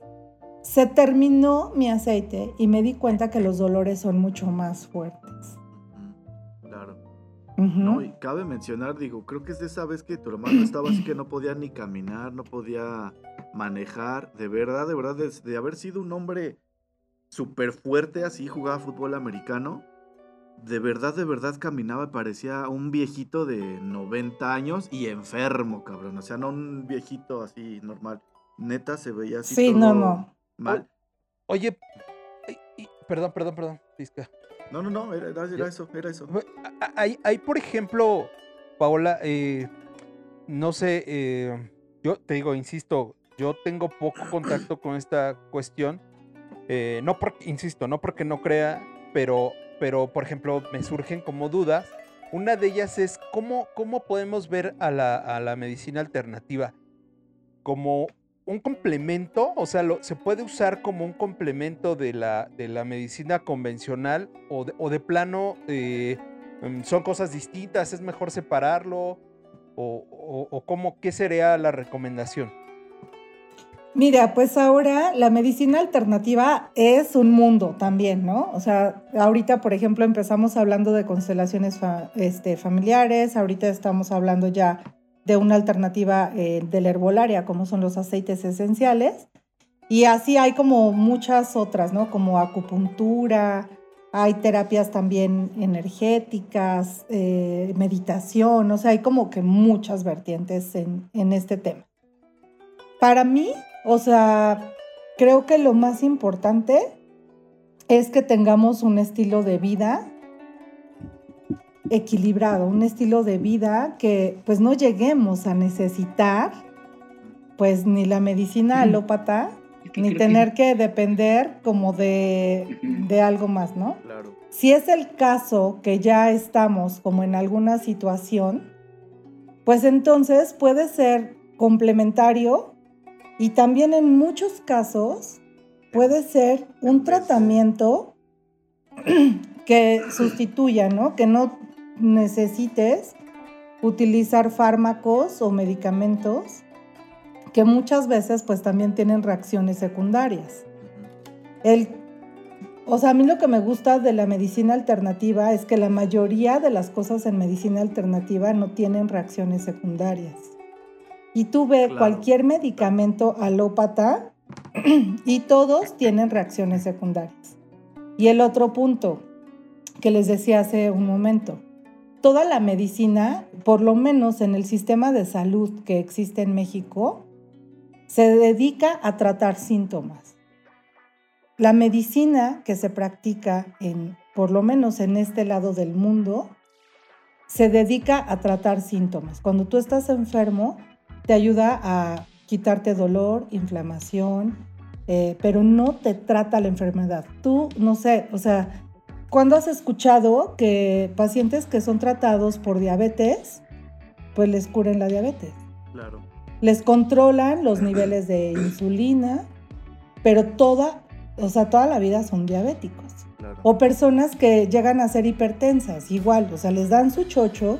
S4: Se terminó mi aceite y me di cuenta que los dolores son mucho más fuertes.
S2: Claro. No, y cabe mencionar, digo, creo que es de esa vez que tu hermano estaba así que no podía ni caminar, no podía manejar. De verdad, de verdad, de, de haber sido un hombre súper fuerte, así jugaba fútbol americano. De verdad, de verdad caminaba, parecía un viejito de 90 años y enfermo, cabrón. O sea, no un viejito así normal. Neta se veía así.
S4: Sí,
S2: todo
S4: no, no.
S2: Mal.
S5: Oye, perdón, perdón, perdón, Pizca.
S2: No, no, no, era, era- era eso, era eso.
S5: Hay, hay, por ejemplo, Paola, eh, no sé, eh, yo te digo, insisto, yo tengo poco contacto con esta cuestión. eh, no porque, insisto, no porque no crea, pero, pero por ejemplo, me surgen como dudas. Una de ellas es cómo, cómo podemos ver a la, a la medicina alternativa como un complemento, o sea, se puede usar como un complemento de la, de la medicina convencional o de, o de plano eh, mm, son cosas distintas, es mejor separarlo o, o, o cómo, qué sería la recomendación.
S4: Mira, pues ahora la medicina alternativa es un mundo también, ¿no? O sea, ahorita, por ejemplo, empezamos hablando de constelaciones este, familiares, ahorita estamos hablando ya de una alternativa eh, de la herbolaria, como son los aceites esenciales. Y así hay como muchas otras, ¿no? Como acupuntura, hay terapias también energéticas, eh, meditación, o sea, hay como que muchas vertientes en, en este tema. Para mí, o sea, creo que lo más importante es que tengamos un estilo de vida equilibrado, un estilo de vida que pues no lleguemos a necesitar pues ni la medicina alópata ni
S3: creo que-
S4: tener que depender como de, de algo más, ¿no?
S2: Claro.
S4: Si es el caso que ya estamos como en alguna situación, pues entonces puede ser complementario y también en muchos casos puede ser un tratamiento que sustituya, ¿no? Que no necesites utilizar fármacos o medicamentos que muchas veces pues también tienen reacciones secundarias. El, o sea, a mí lo que me gusta de la medicina alternativa es que la mayoría de las cosas en medicina alternativa no tienen reacciones secundarias. Y tú
S2: Claro.
S4: cualquier medicamento alópata y todos tienen reacciones secundarias. Y el otro punto que les decía hace un momento, toda la medicina, por lo menos en el sistema de salud que existe en México, se dedica a tratar síntomas. La medicina que se practica en, por lo menos en este lado del mundo, se dedica a tratar síntomas. Cuando tú estás enfermo, te ayuda a quitarte dolor, inflamación, eh, pero no te trata la enfermedad. Tú, no sé, o sea, ¿cuándo has escuchado que pacientes que son tratados por diabetes, pues les curen la diabetes?
S2: Claro.
S4: les controlan los niveles de insulina, pero toda, o sea, toda la vida son diabéticos.
S2: Claro.
S4: O personas que llegan a ser hipertensas, igual, o sea, les dan su chocho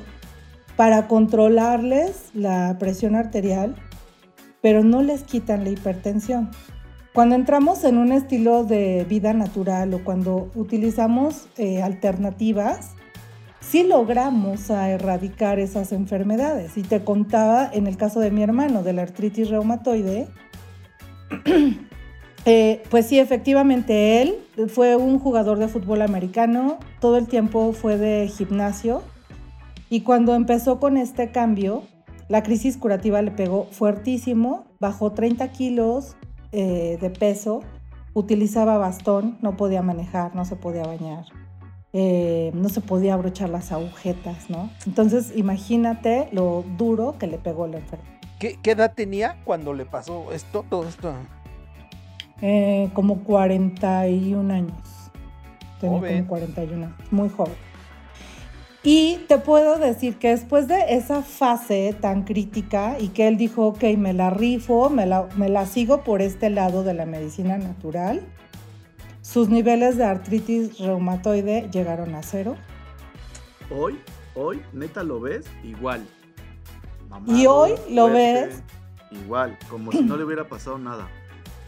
S4: para controlarles la presión arterial, pero no les quitan la hipertensión. Cuando entramos en un estilo de vida natural o cuando utilizamos eh, alternativas, sí logramos a erradicar esas enfermedades. Y te contaba en el caso de mi hermano, de la artritis reumatoide, eh, pues sí, efectivamente él fue un jugador de fútbol americano, todo el tiempo fue de gimnasio y cuando empezó con este cambio, la crisis curativa le pegó fuertísimo, bajó 30 kilos eh, de peso, utilizaba bastón, no podía manejar, no se podía bañar, eh, no se podía abrochar las agujetas, ¿no? Entonces imagínate lo duro que le pegó la enfermedad.
S5: ¿Qué, qué edad tenía cuando le pasó esto, todo esto?
S4: Eh, como 41 años. Tenía
S5: Joven.
S4: como 41 años, muy joven. Y te puedo decir que después de esa fase tan crítica y que él dijo, ok, me la rifo, me la, me la sigo por este lado de la medicina natural, sus niveles de artritis reumatoide llegaron a cero.
S2: Hoy, hoy, neta lo ves igual.
S4: Y hoy lo
S2: fuerte.
S4: ves
S2: igual, como si no le hubiera pasado nada.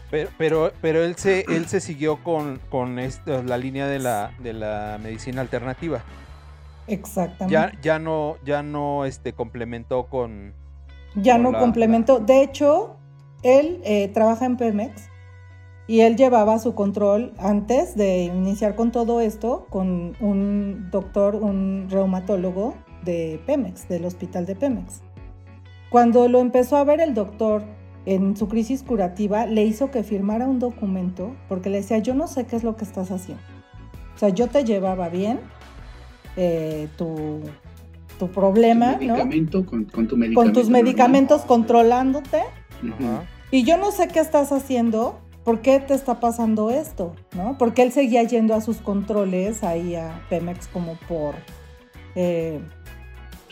S5: Pero, pero, pero él se, él se siguió con, con esto, la línea de la, de la medicina alternativa.
S4: Exactamente.
S5: Ya, ya no, ya no este, complementó con.
S4: ya
S5: con
S4: no
S5: la-
S4: complementó. De hecho, él eh, trabaja en Pemex y él llevaba su control antes de iniciar con todo esto con un doctor, un reumatólogo de Pemex, del hospital de Pemex. Cuando lo empezó a ver el doctor en su crisis curativa, le hizo que firmara un documento porque le decía, yo no sé qué es lo que estás haciendo. O sea, yo te llevaba bien eh, tu, tu problema,
S3: Tu
S4: ¿no?
S3: medicamento con, con tu medicamento.
S4: con tus
S3: normal.
S4: medicamentos controlándote y yo no sé qué estás haciendo, por qué te está pasando esto, ¿no? Porque él seguía yendo a sus controles ahí a Pemex como por, eh,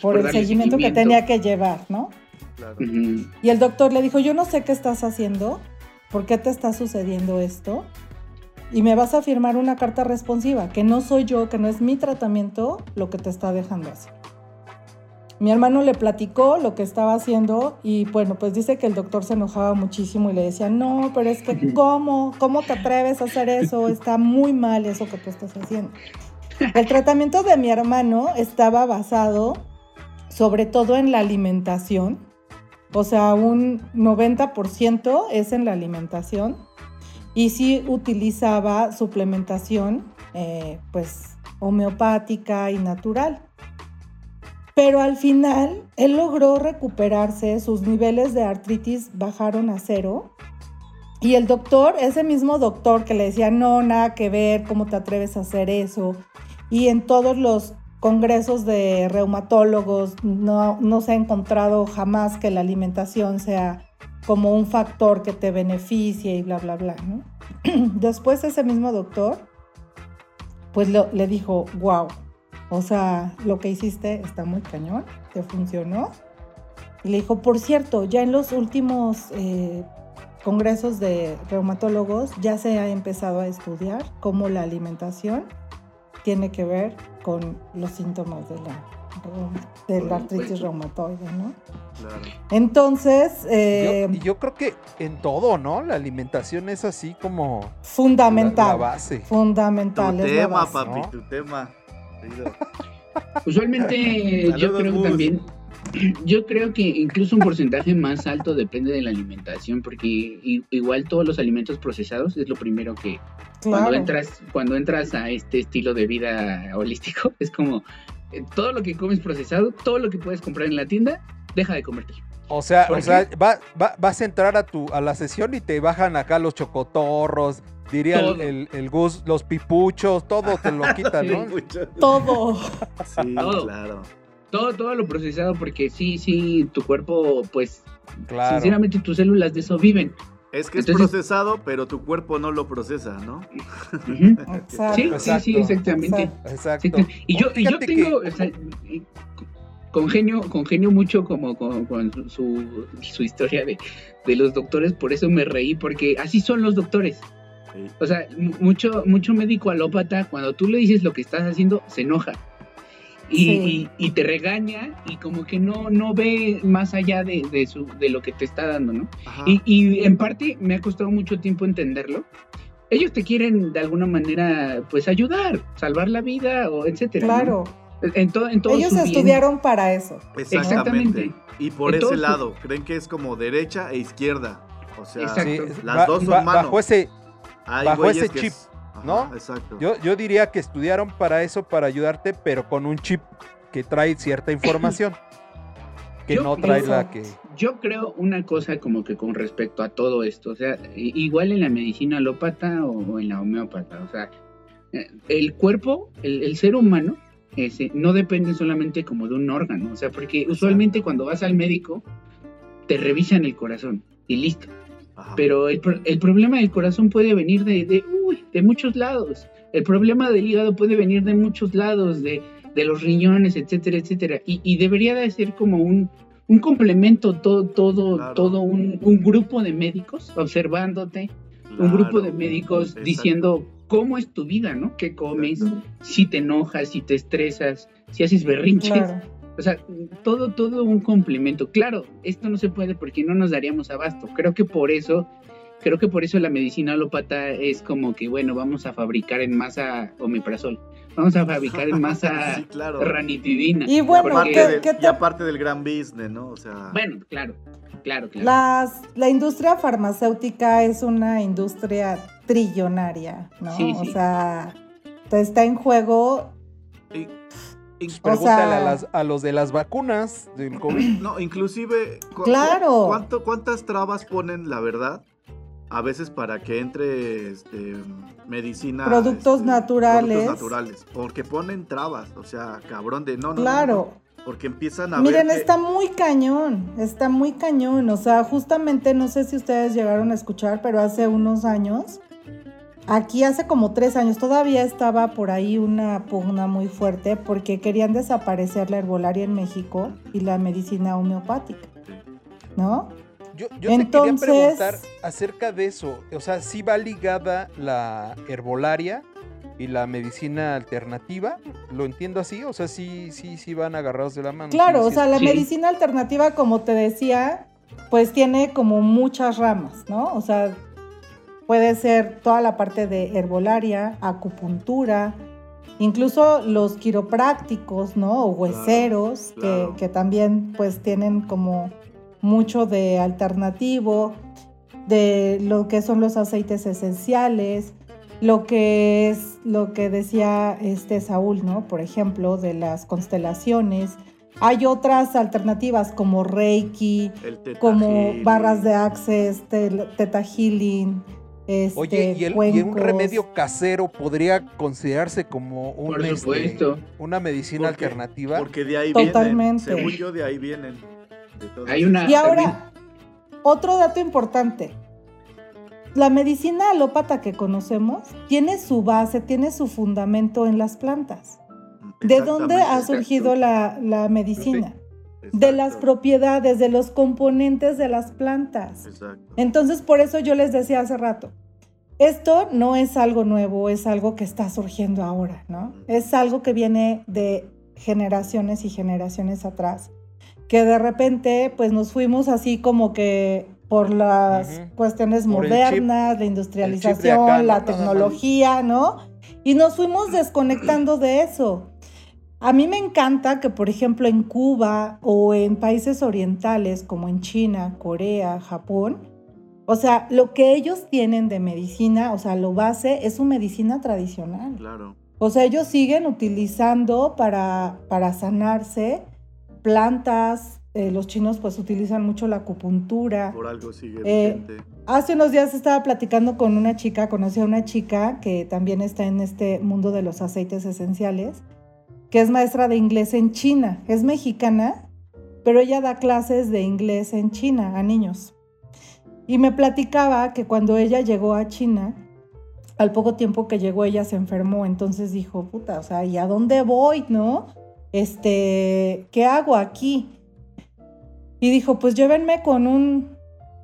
S4: por
S3: Por
S4: el seguimiento que tenía que llevar, ¿no?
S2: Claro.
S4: Y el doctor le dijo, yo no sé qué estás haciendo, por qué te está sucediendo esto, y me vas a firmar una carta responsiva, que no soy yo, que no es mi tratamiento lo que te está dejando así. Mi hermano le platicó lo que estaba haciendo y bueno, pues dice que el doctor se enojaba muchísimo y le decía, no, pero es que ¿cómo? ¿Cómo te atreves a hacer eso? Está muy mal eso que tú estás haciendo. El tratamiento de mi hermano estaba basado sobre todo en la alimentación, o sea, un 90% es en la alimentación y sí utilizaba suplementación, eh, pues, homeopática y natural. Pero al final, él logró recuperarse, sus niveles de artritis bajaron a cero. Y el doctor, ese mismo doctor que le decía, no, nada que ver, ¿cómo te atreves a hacer eso? Y en todos los congresos de reumatólogos no, no se ha encontrado jamás que la alimentación sea como un factor que te beneficie y bla, bla, bla. Después ese mismo doctor, pues le dijo, wow, o sea, lo que hiciste está muy cañón, te funcionó. Y le dijo, por cierto, ya en los últimos eh, congresos de reumatólogos ya se ha empezado a estudiar cómo la alimentación tiene que ver con los síntomas de la, de la artritis reumatoide, ¿no?
S2: Claro.
S4: Entonces, eh,
S5: Yo, y yo creo que en todo, ¿no? La alimentación es así como la,
S4: fundamental.
S5: la base.
S4: Fundamental.
S2: Tu
S4: es la
S2: tema,
S4: base.
S2: papi,
S5: ¿no?
S2: tu tema.
S3: Usualmente yo creo que
S2: Gus.
S3: también, yo creo que incluso un porcentaje más alto depende de la alimentación, porque igual todos los alimentos procesados es lo primero que cuando entras, cuando entras a este estilo de vida holístico, es como todo lo que comes procesado, todo lo que puedes comprar en la tienda, deja de comértelo.
S5: O sea,
S3: ¿Por
S5: o sea va, va- vas a entrar a tu a la sesión y te bajan acá los chocotorros, diría el,
S3: Todo.
S5: el, el Gus, los pipuchos, todo te lo quitan. ¿no?
S4: Todo.
S2: Sí,
S3: Todo.
S2: claro.
S3: Todo, todo lo procesado, porque sí, sí, tu cuerpo, pues,
S5: Claro.
S3: sinceramente tus células de eso viven.
S2: Es que es procesado, pero tu cuerpo no lo procesa, ¿no?
S4: Exacto.
S3: Sí, sí, sí, exactamente.
S4: Exacto.
S3: Y yo, y yo
S5: que-
S3: tengo, o sea, y- congenio, congenio mucho como con, con su, su, historia de, de los doctores, por eso me reí, porque así son los doctores.
S2: Sí.
S3: O sea, mu- mucho, mucho médico alópata, cuando tú le dices lo que estás haciendo, se enoja. Y,
S4: Sí.
S3: y- y te regaña y como que no, no ve más allá de, de, su, de lo que te está dando, ¿no? Y, y en parte me ha costado mucho tiempo entenderlo. Ellos te quieren de alguna manera, pues ayudar, salvar la vida o etcétera. ¿no?
S4: Claro.
S3: En todo, en todo
S4: Ellos
S3: bien.
S4: estudiaron para eso.
S2: Exactamente.
S3: Exactamente.
S2: Y por ese lado, creen que es como derecha e izquierda. O sea.
S5: Sí,
S2: Las
S5: ba-
S2: dos son
S5: ba-
S2: mano.
S5: bajo ese,
S2: hay
S5: bajo ese chip,
S2: es- Ajá,
S5: ¿no?
S2: Exacto.
S5: yo, yo diría que estudiaron para eso, para ayudarte, pero con un chip que trae cierta información. Que
S3: Yo-
S5: no trae
S4: yo-
S5: la que.
S3: Yo creo una cosa como que con respecto a todo esto, o sea, igual en la medicina alópata o en la homeópata, o sea, eh, el cuerpo, el, el ser humano, ese, no depende solamente como de un órgano, o sea, porque usualmente cuando vas al médico, te revisan el corazón y listo.
S2: Ajá.
S3: Pero el, el problema del corazón puede venir de, de muchos lados. El problema del hígado puede venir de muchos lados, de, de los riñones, etcétera, etcétera. Y, y debería de ser como un, un complemento, todo, todo,
S2: Claro.
S3: todo un, un grupo de médicos observándote, un grupo de médicos
S2: Exacto.
S3: diciendo cómo es tu vida, ¿no? ¿Qué comes?
S2: Exacto.
S3: Si te enojas, si te estresas, si haces berrinches.
S4: Claro.
S3: O sea, todo, todo un complemento. Claro, esto no se puede porque no nos daríamos abasto. Creo que por eso, creo que por eso la medicina alópata es como que, bueno, vamos a fabricar en masa omeprazol. Vamos a fabricar en masa
S2: Sí, claro.
S3: ranitidina.
S4: Y bueno,
S2: Aparte
S4: ¿qué-
S2: del-
S4: qué
S2: Y
S4: te-
S2: aparte del gran business, ¿no? O sea,
S3: Bueno, claro, claro, claro.
S4: Las, la industria farmacéutica es una industria trillonaria, ¿no?
S3: Sí,
S4: O
S3: sí.
S4: sea, te está en juego.
S2: y- y-
S4: O
S5: Pregúntale
S4: sea-
S5: a, las- a los de las vacunas del COVID.
S2: no, inclusive, cu-
S4: Claro.
S2: ¿cuánto, ¿cuántas trabas ponen, la verdad? A veces para que entre este, medicina.
S4: Productos
S2: este,
S4: naturales.
S2: Productos naturales. Porque ponen trabas. O sea, cabrón de no, no, no,
S4: Claro.
S2: no, porque empiezan a
S4: Miren,
S2: ver. que-
S4: está muy cañón, está muy cañón. O sea, justamente no sé si ustedes llegaron a escuchar, pero hace unos años, aquí hace como tres años, todavía estaba por ahí una pugna muy fuerte porque querían desaparecer la herbolaria en México y la medicina homeopática, ¿no?
S5: Yo, yo te quería preguntar acerca de eso. O sea, si va ligada la herbolaria y la medicina alternativa. ¿Lo entiendo así? O sea, sí, sí, sí van agarrados de la mano.
S4: Claro,
S5: sí,
S4: o
S5: sí
S4: sea, la
S3: Sí.
S4: medicina alternativa, como te decía, pues tiene como muchas ramas, ¿no? O sea, puede ser toda la parte de herbolaria, acupuntura, incluso los quiroprácticos, ¿no? O hueseros, que-
S2: claro.
S4: Que, también pues tienen como mucho de alternativo, de lo que son los aceites esenciales, lo que es lo que decía este Saúl, ¿no? Por ejemplo, de las constelaciones. Hay otras alternativas como Reiki, como
S2: Healing.
S4: barras de access, tel- Theta Healing, este,
S5: Oye, ¿y, el- y un remedio casero podría considerarse como un,
S3: Por
S5: este, una medicina
S2: Porque-
S5: alternativa?
S2: Porque de ahí
S4: Totalmente.
S2: vienen. Según yo, de ahí vienen.
S3: Hay una-
S4: Y ahora, otro dato importante. La medicina alópata que conocemos tiene su base, tiene su fundamento en las plantas. ¿De dónde ha surgido la, la medicina? De las propiedades, de los componentes de las plantas.
S2: Exacto.
S4: Entonces, por eso yo les decía hace rato, esto no es algo nuevo, es algo que está surgiendo ahora, ¿no? Es algo que viene de generaciones y generaciones atrás, que de repente pues nos fuimos así como que por las cuestiones
S5: Por
S4: modernas, la industrialización, la tecnología, ¿no? Y nos fuimos desconectando de eso. A mí me encanta que, por ejemplo, en Cuba o en países orientales como en China, Corea, Japón, o sea, lo que ellos tienen de medicina, o sea, lo base es su medicina tradicional.
S2: Claro.
S4: O sea, ellos siguen utilizando para, para sanarse plantas, eh, los chinos pues utilizan mucho la acupuntura.
S2: Por algo sigue
S4: Eh,
S2: vigente.
S4: Hace unos días estaba platicando con una chica, conocí a una chica que también está en este mundo de los aceites esenciales, que es maestra de inglés en China. Es mexicana, pero ella da clases de inglés en China a niños. Y me platicaba que cuando ella llegó a China, al poco tiempo que llegó ella se enfermó, entonces dijo, puta, o sea, ¿y a dónde voy, no? Este, ¿qué hago aquí? Y dijo, pues llévenme con un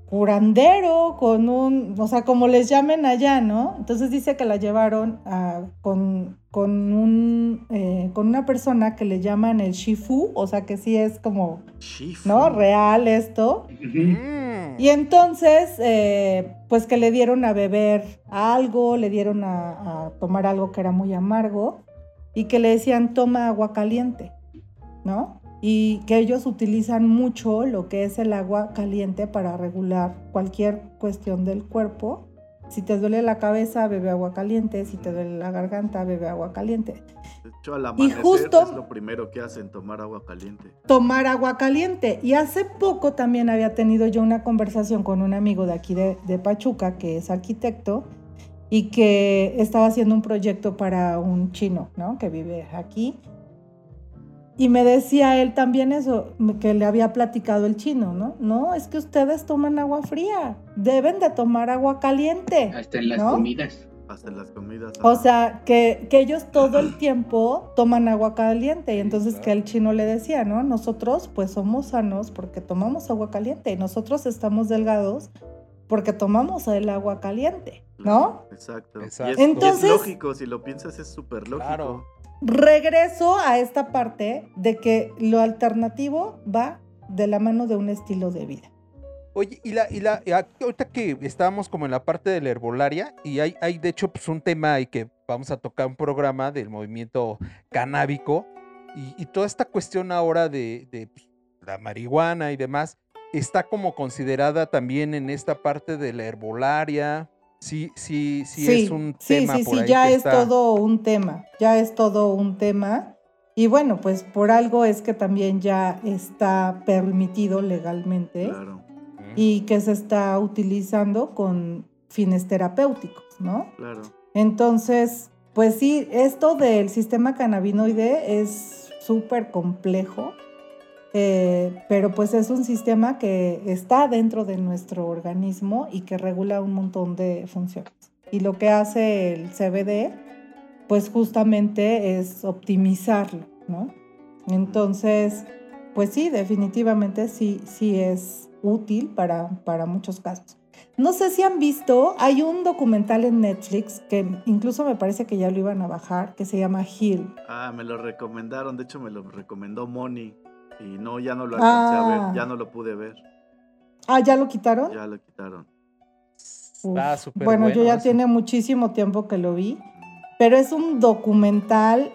S4: curandero, con un, o sea, como les llamen allá, ¿no? Entonces dice que la llevaron a- con, con, un, eh, con una persona que le llaman el Shifu, o sea, que sí es como,
S2: Shifu.
S4: ¿no? Real esto.
S5: Mm.
S4: Y entonces, eh, pues que le dieron a beber algo, le dieron a, a tomar algo que era muy amargo y que le decían toma agua caliente, ¿no? Y que ellos utilizan mucho lo que es el agua caliente para regular cualquier cuestión del cuerpo. Si te duele la cabeza, bebe agua caliente. Si te duele la garganta, bebe agua caliente.
S2: De hecho, al amanecer
S4: justo-
S2: es lo primero que hacen, tomar agua caliente.
S4: tomar agua caliente. Y hace poco también había tenido yo una conversación con un amigo de aquí de, de Pachuca, que es arquitecto, y que estaba haciendo un proyecto para un chino, ¿no? Que vive aquí. Y me decía él también eso, que le había platicado el chino, ¿no? No, es que ustedes toman agua fría, deben de tomar agua caliente.
S3: Hasta en las
S4: ¿No?
S3: comidas.
S2: Hasta en las comidas.
S4: O sea, que, que ellos todo el tiempo toman agua caliente y
S5: Sí,
S4: entonces
S5: claro.
S4: que el chino le decía, ¿no? Nosotros pues somos sanos porque tomamos agua caliente y nosotros estamos delgados porque tomamos el agua caliente, ¿no?
S2: Exacto. Y es-
S5: Exacto.
S2: y es,
S4: Entonces-
S2: lógico, si lo piensas es súper lógico.
S5: Claro.
S4: regreso a esta parte de que lo alternativo va de la mano de un estilo de vida.
S5: Oye, y la, y la, y ahorita que estábamos como en la parte de la herbolaria, y hay, hay de hecho pues un tema y que vamos a tocar un programa del movimiento canábico, y, y toda esta cuestión ahora de, de, pues, la marihuana y demás, está como considerada también en esta parte de la herbolaria. Sí, sí, sí, es un
S4: sí,
S5: tema
S4: sí,
S5: por
S4: sí,
S5: ahí
S4: ya
S5: que
S4: es
S5: está-
S4: todo un tema, ya es todo un tema. Y bueno, pues por algo es que también ya está permitido legalmente
S2: Claro,
S4: y que se está utilizando con fines terapéuticos, ¿no?
S2: claro.
S4: Entonces, pues sí, esto del sistema cannabinoide es súper complejo, eh, pero pues es un sistema que está dentro de nuestro organismo y que regula un montón de funciones. Y lo que hace el CBD, pues justamente es optimizarlo, ¿no? Entonces, pues sí, definitivamente sí, sí es útil para, para muchos casos. No sé si han visto, hay un documental en Netflix que incluso me parece que ya lo iban a bajar, que se llama Heal.
S2: Ah, me lo recomendaron, de hecho me lo recomendó Moni. Y no, ya no lo alcancé a
S4: Ah.
S2: ver, ya no lo pude ver.
S4: Ah, ¿ya lo quitaron?
S2: Ya lo quitaron.
S4: Uf.
S5: Ah, súper
S4: bueno, yo ya
S5: eso.
S4: tiene muchísimo tiempo que lo vi, pero es un documental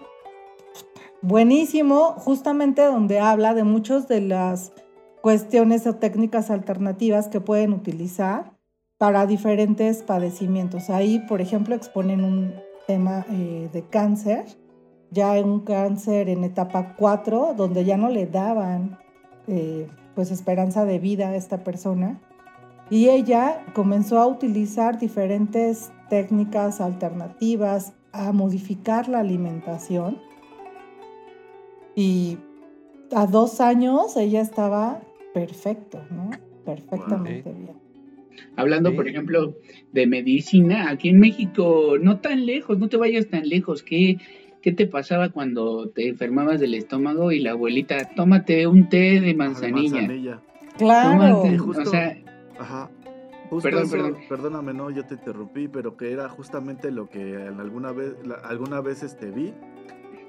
S4: buenísimo, justamente donde habla de muchas de las cuestiones o técnicas alternativas que pueden utilizar para diferentes padecimientos. Ahí, por ejemplo, exponen un tema eh, de cáncer, ya un cáncer en etapa 4, donde ya no le daban eh, pues esperanza de vida a esta persona. Y ella comenzó a utilizar diferentes técnicas alternativas, a modificar la alimentación. Y a dos años ella estaba perfecto, ¿no? Perfectamente bien.
S3: Hablando,
S5: Sí.
S3: por ejemplo, de medicina, aquí en México, no tan lejos, no te vayas tan lejos. ¿Qué, qué te pasaba cuando te enfermabas del estómago y la abuelita, tómate un té de manzanilla?
S2: Manzanilla.
S4: Claro.
S3: Tómate,
S2: justo-
S3: o sea,
S2: Ajá. Justo
S3: Perdón,
S2: eso-
S3: perdón.
S2: Perdóname, no, yo te interrumpí, pero que era justamente lo que en alguna vez, la- alguna vez este, vi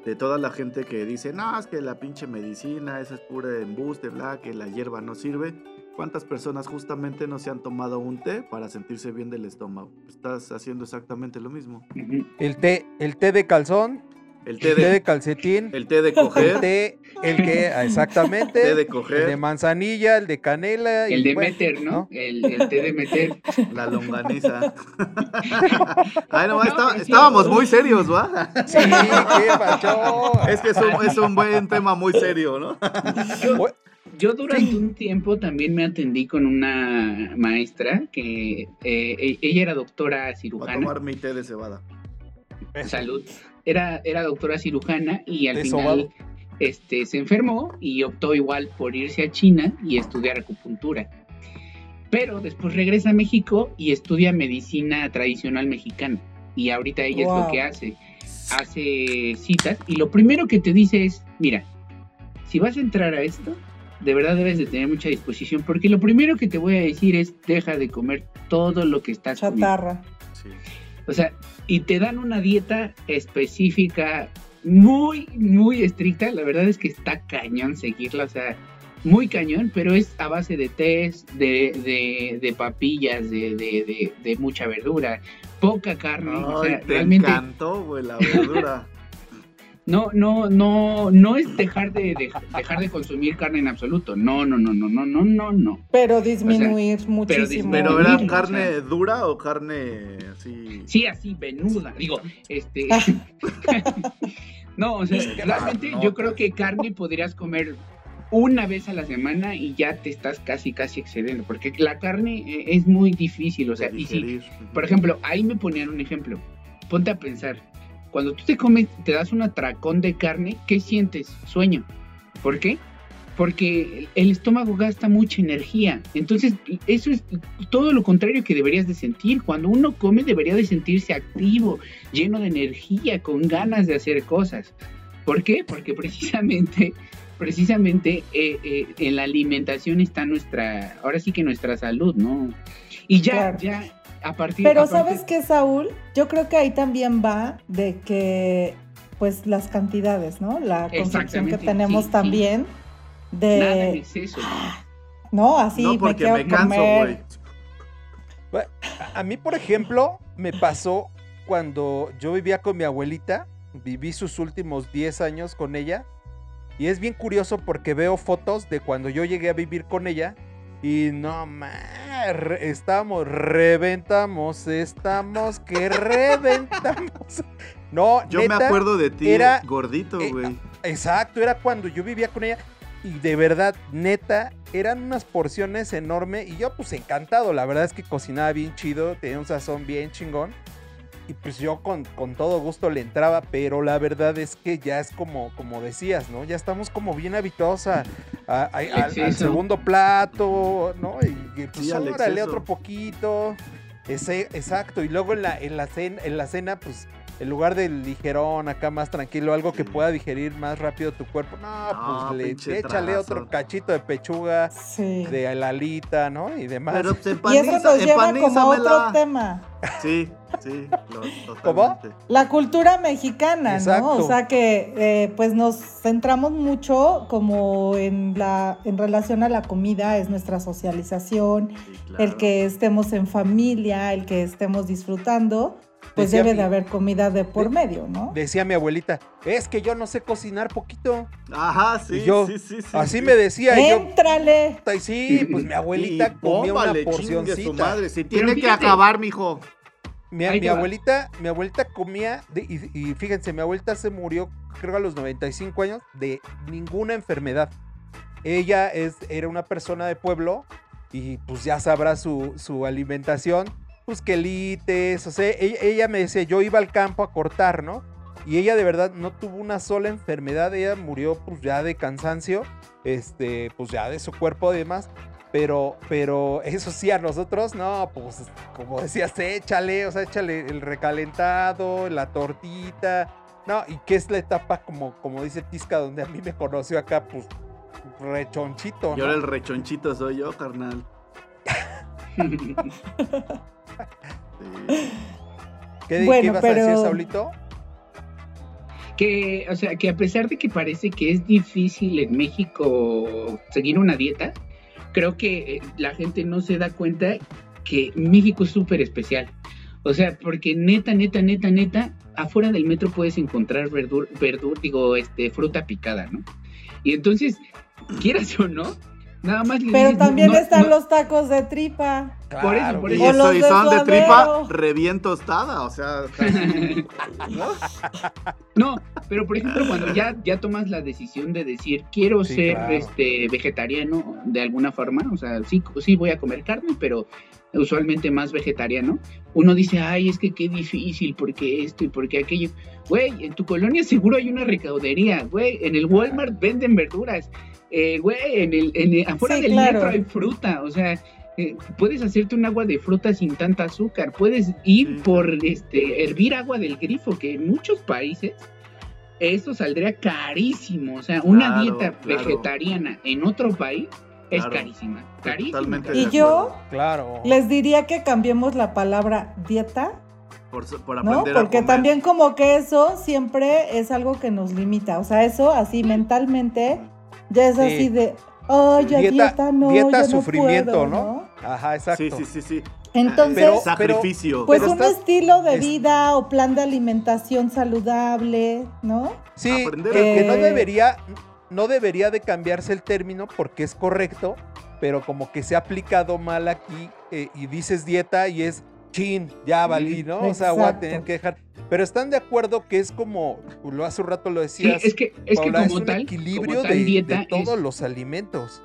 S2: de toda la gente que dice, no, es que la pinche medicina, eso es pura embuste, bla, que la hierba no sirve. ¿Cuántas personas justamente no se han tomado un té para sentirse bien del estómago? Estás haciendo exactamente lo mismo.
S5: El té, el té de calzón,
S2: El
S5: el
S2: té
S5: té
S2: de,
S5: de calcetín,
S2: el té de
S5: el
S2: coger,
S5: té, el que, ah, exactamente,
S2: té de
S5: el de
S2: coger,
S5: manzanilla, el de canela. y
S3: el de
S5: bueno,
S3: meter, ¿no? El, el té de meter.
S2: la longaniza. Ay, no,
S3: No,
S2: está- estábamos muy serios, ¿va?
S5: Sí, qué pacho.
S2: Es que es un, es un buen tema muy serio, ¿no?
S3: Yo durante un tiempo también me atendí con una maestra que eh, e- ella era doctora
S2: Voy a
S3: cirujana.
S2: tomar mi té de cebada.
S3: Salud. Era, era doctora cirujana y al final este, se enfermó y optó igual por irse a China y estudiar acupuntura. Pero después regresa a México y estudia medicina tradicional mexicana. Y ahorita ella es lo que hace. Hace citas y lo primero que te dice es, mira, si vas a entrar a esto, de verdad debes de tener mucha disposición porque lo primero que te voy a decir es, deja de comer todo lo que estás comiendo.
S4: Chatarra.
S2: Sí.
S3: O sea, y te dan una dieta específica muy, muy estricta. La verdad es que está cañón seguirla, o sea, muy cañón, pero es a base de tés, de, de, de papillas, de, de, de, de mucha verdura, poca carne. o sea,
S2: te
S3: realmente
S2: encantó, güey, la verdura.
S3: no, no, no, no es dejar de, de- dejar de consumir carne en absoluto. No, no, no, no, no, no, no, no.
S4: Pero disminuir muchísimo.
S3: disminuir.
S2: ¿Pero era
S3: o
S2: carne
S3: sea.
S2: dura o carne así?
S3: Sí, así, venuda. Digo, este.
S4: Ah.
S3: no, o sea, realmente
S2: no,
S3: yo creo
S2: pues.
S3: que carne podrías comer una vez a la semana y ya te estás casi, casi excediendo. Porque la carne eh, es muy difícil, o sea, y si, por ejemplo, ahí me ponían un ejemplo. Ponte a pensar, cuando tú te comes, te das un atracón de carne, ¿qué sientes? Sueño. ¿Por qué? Porque el estómago gasta mucha energía. Entonces, eso es todo lo contrario que deberías de sentir. Cuando uno come debería de sentirse activo, lleno de energía, con ganas de hacer cosas. ¿Por qué? Porque precisamente, precisamente eh, eh, en la alimentación está nuestra, ahora sí que nuestra salud, ¿no? Y ya,
S4: Claro.
S3: ya, a partir
S4: Pero ¿sabes qué, Saúl? Yo creo que ahí también va de que, pues las cantidades, ¿no? La concepción que tenemos
S3: sí, sí.
S4: también
S3: Nada en
S4: de,
S3: exceso.
S4: no, así
S2: no,
S4: me
S2: porque
S4: quiero
S2: me canso,
S4: comer.
S2: güey.
S5: A mí, por ejemplo, me pasó cuando yo vivía con mi abuelita, viví sus últimos 10 años con ella, y es bien curioso porque veo fotos de cuando yo llegué a vivir con ella, y no más, estamos, reventamos, estamos que reventamos. No,
S2: Yo me acuerdo de ti
S5: era-
S2: gordito,
S5: eh,
S2: güey.
S5: Exacto, era cuando yo vivía con ella y de verdad, neta, eran unas porciones enormes y yo pues encantado, la verdad es que cocinaba bien chido, tenía un sazón bien chingón y pues yo con, con todo gusto le entraba, pero la verdad es que ya es como, como decías, ¿no? Ya estamos como bien habituados a, a- a- al- segundo plato, ¿no? Y, y, pues
S2: Sí, al
S5: órale otro poquito. Ese, exacto, y luego en la, en la cena, en la cena, pues en lugar del ligerón, acá más tranquilo, algo que pueda digerir más rápido tu cuerpo, no,
S2: No,
S5: pues le, échale otro cachito de pechuga,
S4: Sí.
S5: de la alita, ¿no? Y demás.
S2: Pero pues,
S4: Y eso
S2: empaniza-
S4: nos lleva como a otro tema.
S2: Sí, sí, lo-
S5: ¿Cómo?
S2: totalmente.
S4: La cultura mexicana,
S5: Exacto.
S4: ¿no? O sea que eh, pues nos centramos mucho como en la en relación a la comida, es nuestra socialización,
S2: Sí,
S4: el que estemos en familia, el que estemos disfrutando, pues
S5: Decía
S4: debe
S5: mi-
S4: de haber comida de por
S5: de-
S4: medio, ¿no?
S5: Decía mi abuelita, es que yo no sé cocinar poquito.
S2: Ajá, sí,
S5: Y yo,
S2: sí, sí, sí,
S5: Así
S2: sí.
S5: me decía, y yo,
S4: Éntrale.
S5: "Puta, y sí, pues mi abuelita
S2: Y
S5: comía una
S2: chingue su
S5: porcioncita.
S2: madre.
S3: Pero
S2: tiene que
S3: fíjate.
S2: acabar, mijo.
S5: Mi, mi abuelita, mi abuelita comía, de- y, y fíjense, mi abuelita se murió, creo a los 95 años, de ninguna enfermedad. Ella es, era una persona de pueblo y pues ya sabrá su, su alimentación, pues quelites, o sea, ella, ella me decía, yo iba al campo a cortar, ¿no? Y ella de verdad no tuvo una sola enfermedad, ella murió pues ya de cansancio, este, pues ya de su cuerpo y demás. Pero, pero eso sí, a nosotros, no, pues como decías, échale, o sea, échale el recalentado, la tortita. No, y que es la etapa, como, como dice Tisca, donde a mí me conoció acá, pues, rechonchito.
S2: Y
S5: ¿no?
S2: ahora el rechonchito soy yo, carnal. Sí.
S5: ¿Qué, qué
S4: Bueno,
S5: a decir,
S4: pero-
S5: Saulito?
S3: que, o sea, que a pesar de que parece que es difícil en México seguir una dieta, creo que eh, la gente no se da cuenta que México es súper especial. O sea, porque neta, neta, neta, neta, afuera del metro puedes encontrar verdur, verdur, digo, este, fruta picada, ¿no? Y entonces, quieras o no, nada más le
S4: Pero
S3: dices,
S4: también
S3: no-
S4: están
S3: no-
S4: los tacos de tripa.
S3: Por eso, por
S2: Y
S3: eso.
S4: O
S2: eso, y son de tripa re bien tostada, o sea, casi-
S3: No, pero por ejemplo, cuando ya, ya tomas la decisión de decir quiero
S5: Sí,
S3: ser
S5: claro.
S3: este vegetariano de alguna forma, o sea, sí, sí voy a comer carne, pero usualmente más vegetariano, uno dice, ay, es que qué difícil, porque esto y porque aquello. Güey, en tu colonia seguro hay una recaudería, güey, en el Walmart venden verduras, eh, güey, en el, en el- afuera
S4: Sí,
S3: del
S4: claro.
S3: metro hay fruta, o sea, eh, puedes hacerte un agua de fruta sin tanta azúcar, puedes ir
S2: Sí.
S3: por este hervir agua del grifo, que en muchos países eso saldría carísimo, o sea, una
S2: Claro,
S3: dieta
S2: claro.
S3: vegetariana en otro país es
S2: Claro.
S3: carísima, carísima.
S2: Totalmente
S3: carísima.
S4: Y yo
S5: Claro.
S4: les diría que cambiemos la palabra dieta
S2: por, por
S4: ¿no?
S2: aprender a
S4: Porque
S2: comer.
S4: también como que eso siempre es algo que nos limita. O sea, eso así mentalmente ya es
S5: Sí.
S4: así de, oh, ya
S5: Dieta-
S4: dieta, no,
S5: dieta,
S4: yo no
S5: sufrimiento,
S4: puedo",
S5: ¿no? Ajá, exacto.
S2: Sí, sí, sí, sí.
S4: Entonces,
S5: Pero-
S2: Sacrificio.
S4: pues
S5: pero
S4: un
S5: estás-
S4: estilo de
S5: es-
S4: vida o plan de alimentación saludable, ¿no?
S5: Sí,
S2: Aprender
S5: que, no
S4: comer.
S5: debería, no debería de cambiarse el término porque es correcto, pero como que se ha aplicado mal aquí eh, y dices dieta y es chin, ya valí, ¿no? O sea, voy a tener que dejar. Pero están de acuerdo que es como, lo hace un rato lo
S3: Sí,
S5: decías,
S3: es que, es que como
S5: un
S3: tal,
S5: equilibrio
S3: como tal
S5: de,
S3: dieta
S5: de todos
S3: es-
S5: los alimentos.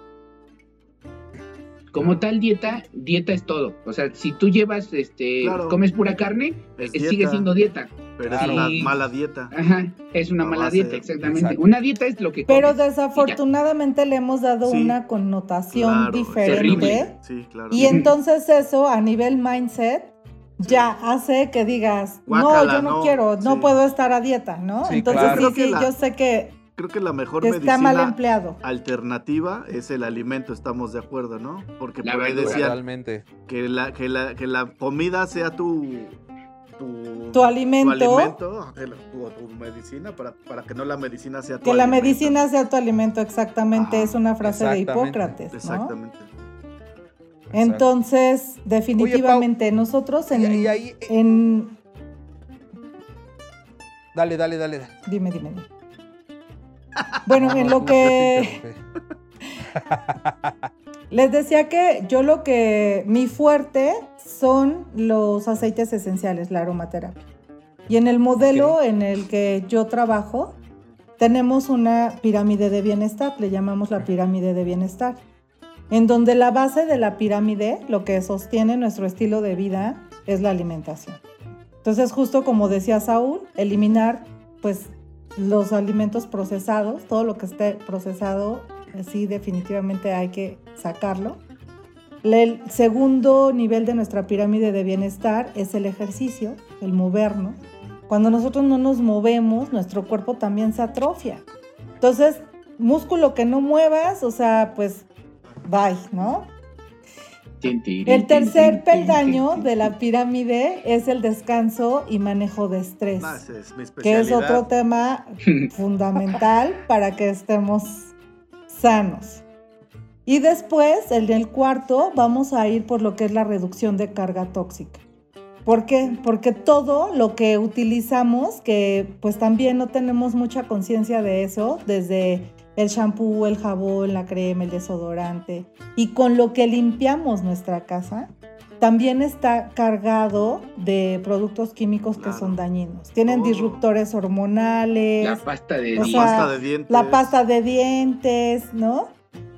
S3: como tal dieta, dieta es todo. O sea, si tú llevas, este,
S2: Claro.
S3: comes pura carne,
S2: Es
S3: eh, sigue
S2: dieta.
S3: siendo dieta.
S2: Pero
S5: Claro.
S2: es una mala dieta.
S3: Ajá, es una
S2: A
S3: mala dieta, exactamente.
S5: exacto.
S3: Una dieta es lo que
S4: Pero
S3: comes.
S4: desafortunadamente le hemos dado
S2: Sí.
S4: una connotación
S2: Claro,
S4: diferente.
S2: Sí, claro.
S4: Y entonces eso a nivel mindset ya hace que digas, no, yo no,
S2: no,
S4: quiero, no
S2: sí.
S4: puedo estar a dieta, ¿no?
S5: Sí,
S4: Entonces
S5: claro.
S4: sí, sí,
S2: la-
S4: yo sé que,
S2: Creo que la mejor
S4: que está mal
S2: medicina
S4: empleado.
S2: alternativa es el alimento, estamos de acuerdo, ¿no? Porque
S3: La
S2: por ahí decían que la, que, la, que la comida sea tu, tu
S4: tu alimento,
S2: tu, tu medicina, para, para que no la medicina sea tu
S4: que la medicina sea tu alimento, exactamente, es una frase de
S5: exactamente,
S4: Hipócrates, ¿no?
S2: Exactamente.
S4: Entonces, definitivamente, nosotros en,
S5: Y- y ahí-
S4: en...
S5: Dale, dale, dale. dale.
S4: Dime, dime, dime. Bueno, en lo que... Les decía que yo lo que mi fuerte son los aceites esenciales, la aromaterapia. Y en el modelo en el que yo trabajo, tenemos una pirámide de bienestar, le llamamos la pirámide de bienestar, en donde la base de la pirámide, lo que sostiene nuestro estilo de vida, es la alimentación. Entonces, justo como decía Saúl, eliminar pues los alimentos procesados, todo lo que esté procesado, eh, sí definitivamente hay que sacarlo. El segundo nivel de nuestra pirámide de bienestar es el ejercicio, el movernos. Cuando nosotros no nos movemos, nuestro cuerpo también se atrofia. Entonces, músculo que no muevas, o sea, pues, bye, ¿no? El tercer peldaño de la pirámide es el descanso y manejo de estrés,
S2: esa es mi
S4: que es otro tema fundamental para que estemos sanos. Y después, en el cuarto, vamos a ir por lo que es la reducción de carga tóxica. ¿Por qué? Porque todo lo que utilizamos, que pues también no tenemos mucha conciencia de eso, desde el shampoo, el jabón, la crema, el desodorante, y con lo que limpiamos nuestra casa, también está cargado de productos químicos que
S2: Claro.
S4: son dañinos. Tienen disruptores hormonales,
S3: La pasta de
S2: La
S4: sea,
S2: pasta de dientes.
S4: la pasta de dientes, ¿no?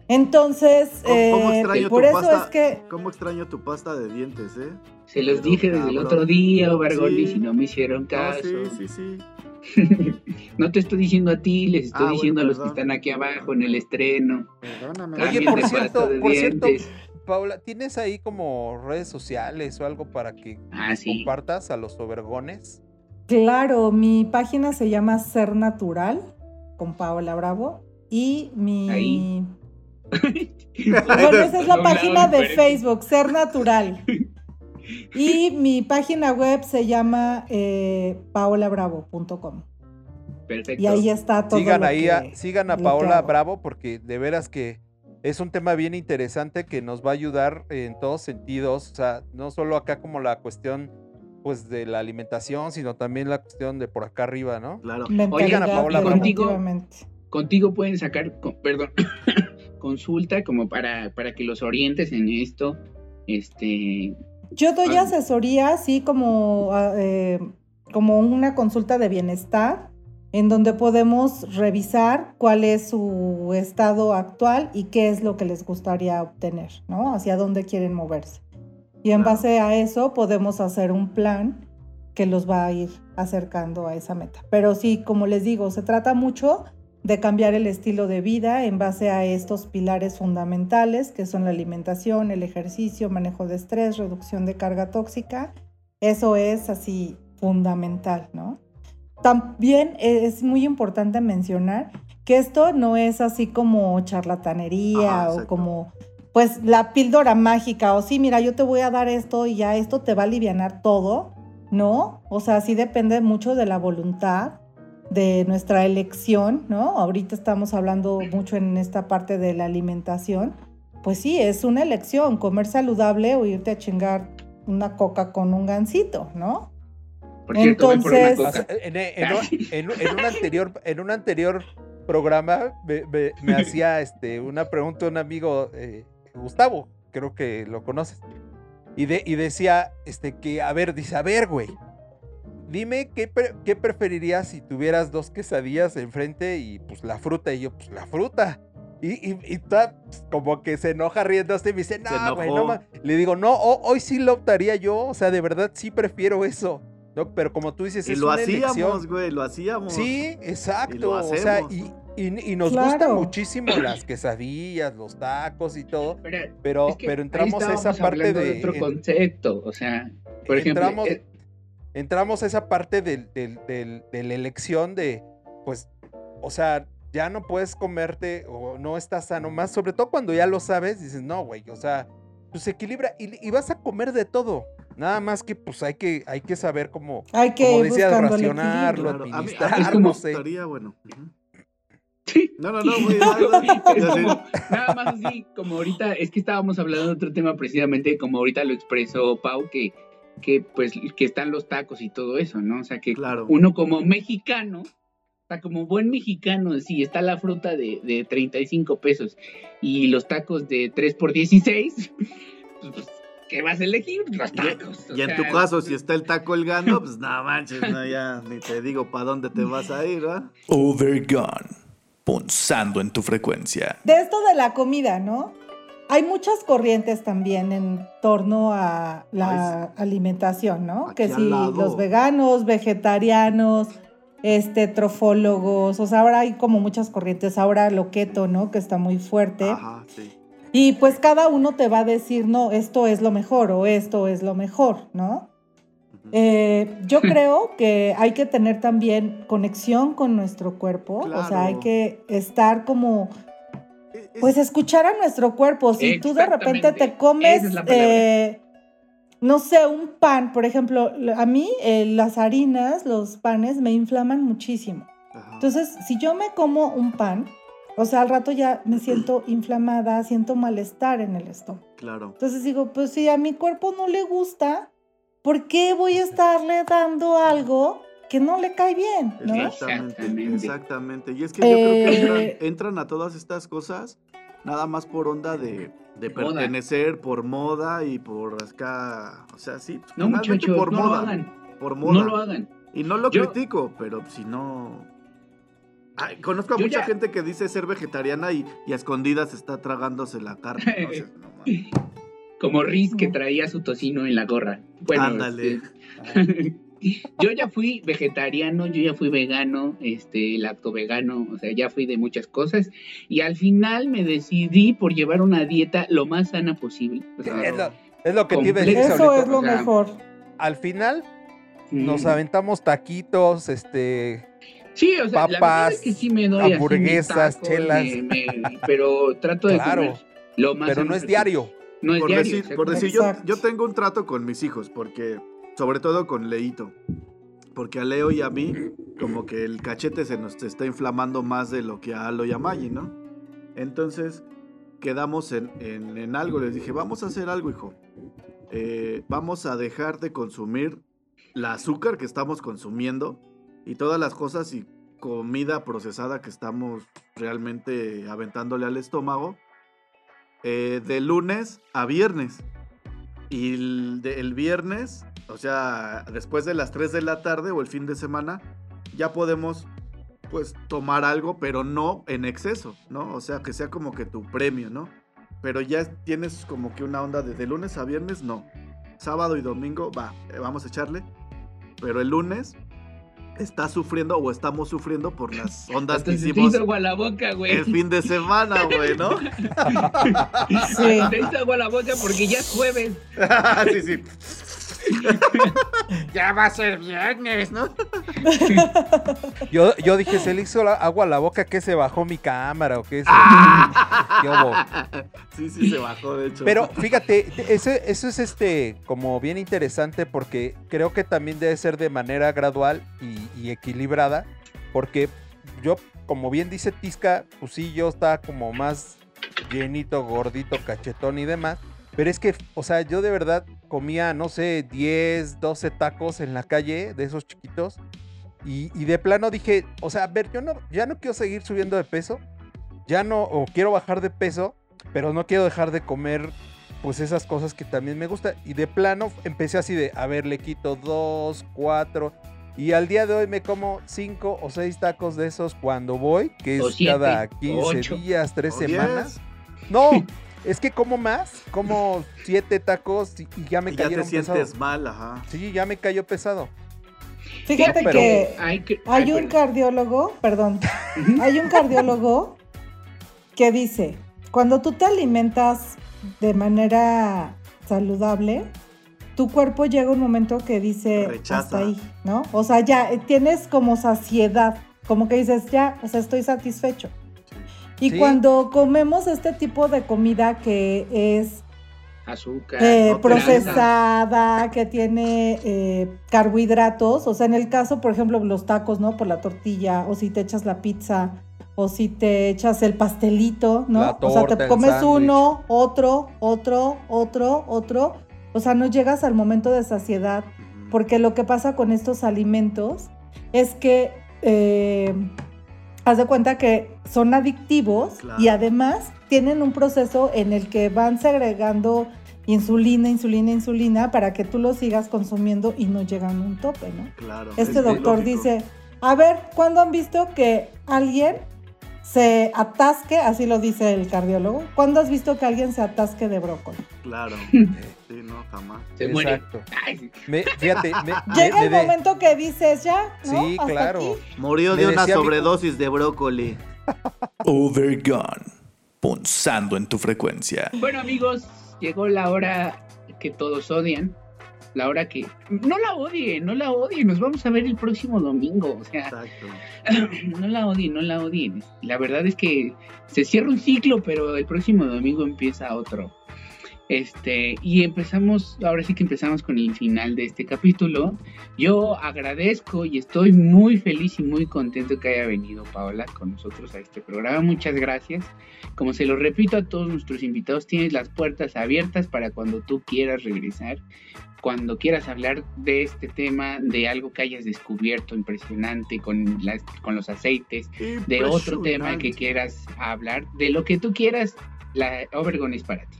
S4: Entonces,
S2: ¿Cómo- cómo
S4: eh,
S2: extraño
S4: por
S2: tu
S4: eso
S2: pasta?
S4: es que
S2: ¿Cómo extraño tu pasta de dientes, eh?
S3: Se los dije desde el otro día, Obergonis,
S2: Sí.
S3: y no me hicieron
S2: No,
S3: caso.
S2: sí, sí, sí.
S3: no te estoy diciendo a ti, les estoy
S2: Ah, bueno,
S3: diciendo a los que están aquí abajo en el estreno.
S2: Perdóname.
S5: Oye, por cierto, por cierto. Paula, ¿tienes ahí como redes sociales o algo para que
S3: Ah, sí.
S5: compartas a los obergones?
S4: Claro, mi página se llama Ser Natural con Paola Bravo y mi
S3: Ahí.
S4: bueno, esa es la página de. Facebook, Ser Natural. Y mi página web se llama eh, paolabravo.com.
S3: Perfecto.
S4: Y ahí está todo.
S5: Sigan
S4: lo
S5: ahí,
S4: que-
S5: a, sigan a Paola. Bravo porque de veras que es un tema bien interesante que nos va a ayudar en todos sentidos, o sea, no solo acá como la cuestión pues de la alimentación, sino también la cuestión de por acá arriba, ¿no?
S2: Claro.
S4: Mentalidad,
S5: a Paola Bravo.
S4: definitivamente.
S3: Contigo pueden sacar, con- perdón, consulta como para, para que los orientes en esto. Este,
S4: Yo doy
S3: Ah.
S4: asesoría, así como, ah, eh, como una consulta de bienestar, en donde podemos revisar cuál es su estado actual y qué es lo que les gustaría obtener, ¿no? Hacia dónde quieren moverse. Y en base a eso podemos hacer un plan que los va a ir acercando a esa meta. Pero sí, como les digo, se trata mucho de cambiar el estilo de vida en base a estos pilares fundamentales que son la alimentación, el ejercicio, manejo de estrés, reducción de carga tóxica. Eso es así fundamental, ¿no? También es muy importante mencionar que esto no es así como charlatanería
S2: Ajá,
S4: o como pues la píldora mágica o sí, mira, yo te voy a dar esto y ya esto te va a alivianar todo, ¿no? O sea, sí depende mucho de la voluntad, de nuestra elección, ¿no? Ahorita estamos hablando mucho en esta parte de la alimentación. Pues sí, es una elección, comer saludable o irte a chingar una coca con un gansito, ¿no?
S3: por cierto, voy por una
S4: Entonces-
S3: coca.
S5: en, en un- en en un anterior, en un anterior programa me, me- me hacía este, una pregunta un amigo, eh, Gustavo, creo que lo conoces, y, de, y decía este, que, a ver, dice, a ver, güey, dime qué, pre- qué preferirías si tuvieras dos quesadillas enfrente y pues la fruta, y yo, pues la fruta. Y, y, y toda, pues, como que se enoja riéndose y me dice, no, güey, no
S2: enojó.
S5: ma-". Le digo, no, ho- hoy sí lo optaría yo, o sea, de verdad sí prefiero eso. ¿no? Pero como tú dices,
S2: Y
S5: es
S2: lo
S5: una
S2: hacíamos,
S5: elección.
S2: güey, lo hacíamos.
S5: Sí, exacto. o
S2: hacemos.
S5: sea, y, y- y nos gustan
S4: Claro.
S5: muchísimo las quesadillas, los tacos y todo,
S3: Pero,
S5: pero,
S3: es que
S5: pero
S3: ahí
S5: entramos a esa parte
S3: hablando
S5: de.
S3: otro
S5: en-
S3: concepto. O sea, por ejemplo,
S5: entramos,
S3: eh,
S5: entramos a esa parte del, del- del- de la elección de, pues, o sea, ya no puedes comerte o no estás sano más, sobre todo cuando ya lo sabes, dices, no, güey, o sea, pues equilibra y, y vas a comer de todo. Nada más que pues hay que, hay que saber cómo,
S4: Hay que
S5: como decías, racionarlo,
S2: Claro, a mí, a mí
S5: administrar,
S2: me
S3: Es como-
S5: sé.
S2: gustaría, bueno.
S3: Sí.
S2: No, no, no, muy
S3: como- nada más así, como ahorita, es que estábamos hablando de otro tema precisamente, como ahorita lo expresó Pau, que, que pues que están los tacos y todo eso, ¿no? O sea que
S2: Claro.
S3: uno como mexicano, o sea, como buen mexicano, si está la fruta de, de 35 pesos y los tacos de 3 por 16, pues, ¿qué vas a elegir? Los tacos.
S2: Y en
S3: sea,
S2: tu caso, si está el taco colgando, pues nada manches, no, ya ni te digo para dónde te vas a ir, ¿verdad?
S1: Overgone. Punzando en tu frecuencia.
S4: De esto de la comida, ¿no? Hay muchas corrientes también en torno a la alimentación, ¿no? Que si los veganos, vegetarianos, este, trofólogos, o sea, ahora hay como muchas corrientes, ahora lo keto, ¿no? Que está muy fuerte.
S2: Ajá, sí.
S4: Y pues cada uno te va a decir, no, esto es lo mejor o esto es lo mejor, ¿no? Eh, yo creo que hay que tener también conexión con nuestro cuerpo, o sea, hay que estar como, pues escuchar a nuestro cuerpo. Si tú de repente te comes,
S3: es
S4: eh, no sé, un pan, por ejemplo, a mí eh, las harinas, los panes me inflaman muchísimo.
S2: ajá.
S4: Entonces, si yo me como un pan, o sea, al rato ya me siento inflamada, siento malestar en el estómago.
S2: claro.
S4: Entonces digo, pues si a mi cuerpo no le gusta, ¿por qué voy a estarle dando algo que no le cae bien? ¿no?
S2: Exactamente,
S3: Exactamente.
S2: exactamente. Y es que yo creo que
S4: Eh,
S2: entran, entran a todas estas cosas nada más por onda de, de
S3: Moda.
S2: pertenecer, por moda y por acá, o sea, sí,
S3: No,
S2: finalmente
S3: muchachos,
S2: por
S3: no lo
S2: moda,
S3: hagan.
S2: por moda.
S3: No lo hagan.
S2: Y no lo
S3: Yo-
S2: critico, pero si no... Ay, conozco a
S3: Yo
S2: mucha
S3: ya-
S2: gente que dice ser vegetariana y, y a escondidas está tragándose la carne. ¿no? O sea, no mames.
S3: Como Riz que traía su tocino en la gorra. Bueno,
S2: Ándale.
S3: este, yo ya fui vegetariano, yo ya fui vegano, este, lacto vegano, o sea, ya fui de muchas cosas y al final me decidí por llevar una dieta lo más sana posible. O sea,
S5: Es lo, es lo que te iba a decir
S3: Completo.
S4: Eso
S5: ahorita.
S4: es lo
S3: o sea,
S4: mejor.
S5: Al final
S3: mm,
S5: nos aventamos taquitos, este,
S3: Sí, o sea, la verdad
S5: papas,
S3: es que sí me doy así
S5: hamburguesas, chelas.
S3: me- me- pero trato de
S5: Claro,
S3: comer lo más
S5: pero no es diario.
S3: No es
S2: por
S3: diario.
S2: decir, por decir yo tengo un trato con mis hijos, porque, sobre todo con Leito, porque a Leo y a mí, como que el cachete se nos está inflamando más de lo que a Alo y a Maggie, ¿no? Entonces, quedamos en, en- algo, les dije, vamos a hacer algo, hijo. Eh, vamos a dejar de consumir la azúcar que estamos consumiendo y todas las cosas y comida procesada que estamos realmente aventándole al estómago eh, de lunes a viernes. Y de- el viernes, o sea, después de las 3 de la tarde o el fin de semana, ya podemos pues tomar algo, pero no en exceso, ¿no? O sea, que sea como que tu premio, ¿no? Pero ya tienes como que una onda de, de lunes a viernes, no. Sábado y domingo, va, eh, vamos a echarle. Pero el lunes está sufriendo o estamos sufriendo por las ondas
S3: Hasta
S2: que
S3: se te
S2: hicimos
S3: hizo agua a la boca, güey.
S2: el fin de semana, güey, ¿no?
S4: Sí.
S3: Te hizo agua la boca porque ya es jueves.
S2: sí, sí. ya va a ser viernes, ¿no?
S5: Yo, yo dije, se le hizo la- agua a la boca que se bajó mi cámara o qué se- ¿Qué hubo?
S2: Sí, sí, se bajó, de hecho.
S5: Pero fíjate, eso, eso es este como bien interesante porque creo que también debe ser de manera gradual y, y equilibrada. Porque yo, como bien dice Tisca, pues sí, yo estaba como más llenito, gordito, cachetón y demás. Pero es que, o sea, yo de verdad comía, no sé, 10, 12 tacos en la calle de esos chiquitos. Y, y de plano dije, o sea, a ver, yo no, ya no quiero seguir subiendo de peso. Ya no, o quiero bajar de peso, pero no quiero dejar de comer pues esas cosas que también me gustan. Y de plano empecé así de, a ver, le quito dos, cuatro. Y al día de hoy me como cinco o seis tacos de esos cuando voy, que es
S3: siete,
S5: cada
S3: o
S5: 15
S3: ocho.
S5: días, tres
S2: O diez,
S5: semanas. No, es que como más, como siete tacos y, y ya me
S2: y ya te
S5: cayeron
S2: sientes mal, ajá.
S5: Sí, ya me cayó pesado.
S4: Fíjate que
S3: Hay, que,
S4: hay
S3: ay,
S4: un cardiólogo, perdón, hay un cardiólogo que dice, cuando tú te alimentas de manera saludable, tu cuerpo llega un momento que dice
S2: Rechaza.
S4: hasta ahí, ¿no? O sea, ya eh, tienes como saciedad, como que dices, ya, o sea, estoy satisfecho. Y
S5: Sí.
S4: cuando comemos este tipo de comida que es
S3: azúcar,
S4: eh,
S2: no
S4: procesada, que tiene eh, carbohidratos. O sea, en el caso, por ejemplo, los tacos, ¿no? Por la tortilla, o si te echas la pizza, o si te echas el pastelito, ¿no?
S5: La
S4: o sea, te comes uno, otro, otro, otro, otro. O sea, no llegas al momento de saciedad. Porque lo que pasa con estos alimentos es que eh, haz de cuenta que son adictivos
S2: Claro.
S4: y además tienen un proceso en el que van segregando insulina, insulina, insulina para que tú lo sigas consumiendo y no llegan a un tope, ¿no?
S2: Claro.
S4: Este
S2: es
S4: doctor
S2: lógico.
S4: dice, a ver, ¿cuándo han visto que alguien se atasque? Así lo dice el cardiólogo. ¿Cuándo has visto que alguien se atasque de brócoli?
S2: Claro. Sí, no, jamás.
S3: se muere.
S5: Exacto.
S3: Ay,
S5: Me- fíjate, me,
S4: Llega
S5: me
S4: el momento que dices ya, ¿no?
S5: Sí,
S4: Hasta
S5: claro.
S4: aquí.
S2: Murió
S5: Me
S2: de una
S5: mi-
S2: sobredosis de brócoli.
S1: Overgone. Punzando en tu frecuencia.
S3: Bueno amigos, llegó la hora que todos odian. La hora que... No la odien, no la odien. Nos vamos a ver el próximo domingo. O sea,
S2: Exacto.
S3: no la odien, no la odien. La verdad es que se cierra un ciclo, pero el próximo domingo empieza otro. Este, y empezamos, ahora sí que empezamos con el final de este capítulo. Yo agradezco y estoy muy feliz y muy contento que haya venido Paola con nosotros a este programa. Muchas gracias. Como se lo repito a todos nuestros invitados, tienes las puertas abiertas para cuando tú quieras regresar, cuando quieras hablar de este tema, de algo que hayas descubierto impresionante con, las, con los aceites, de otro tema que quieras hablar, de lo que tú quieras, la Overgon es para ti.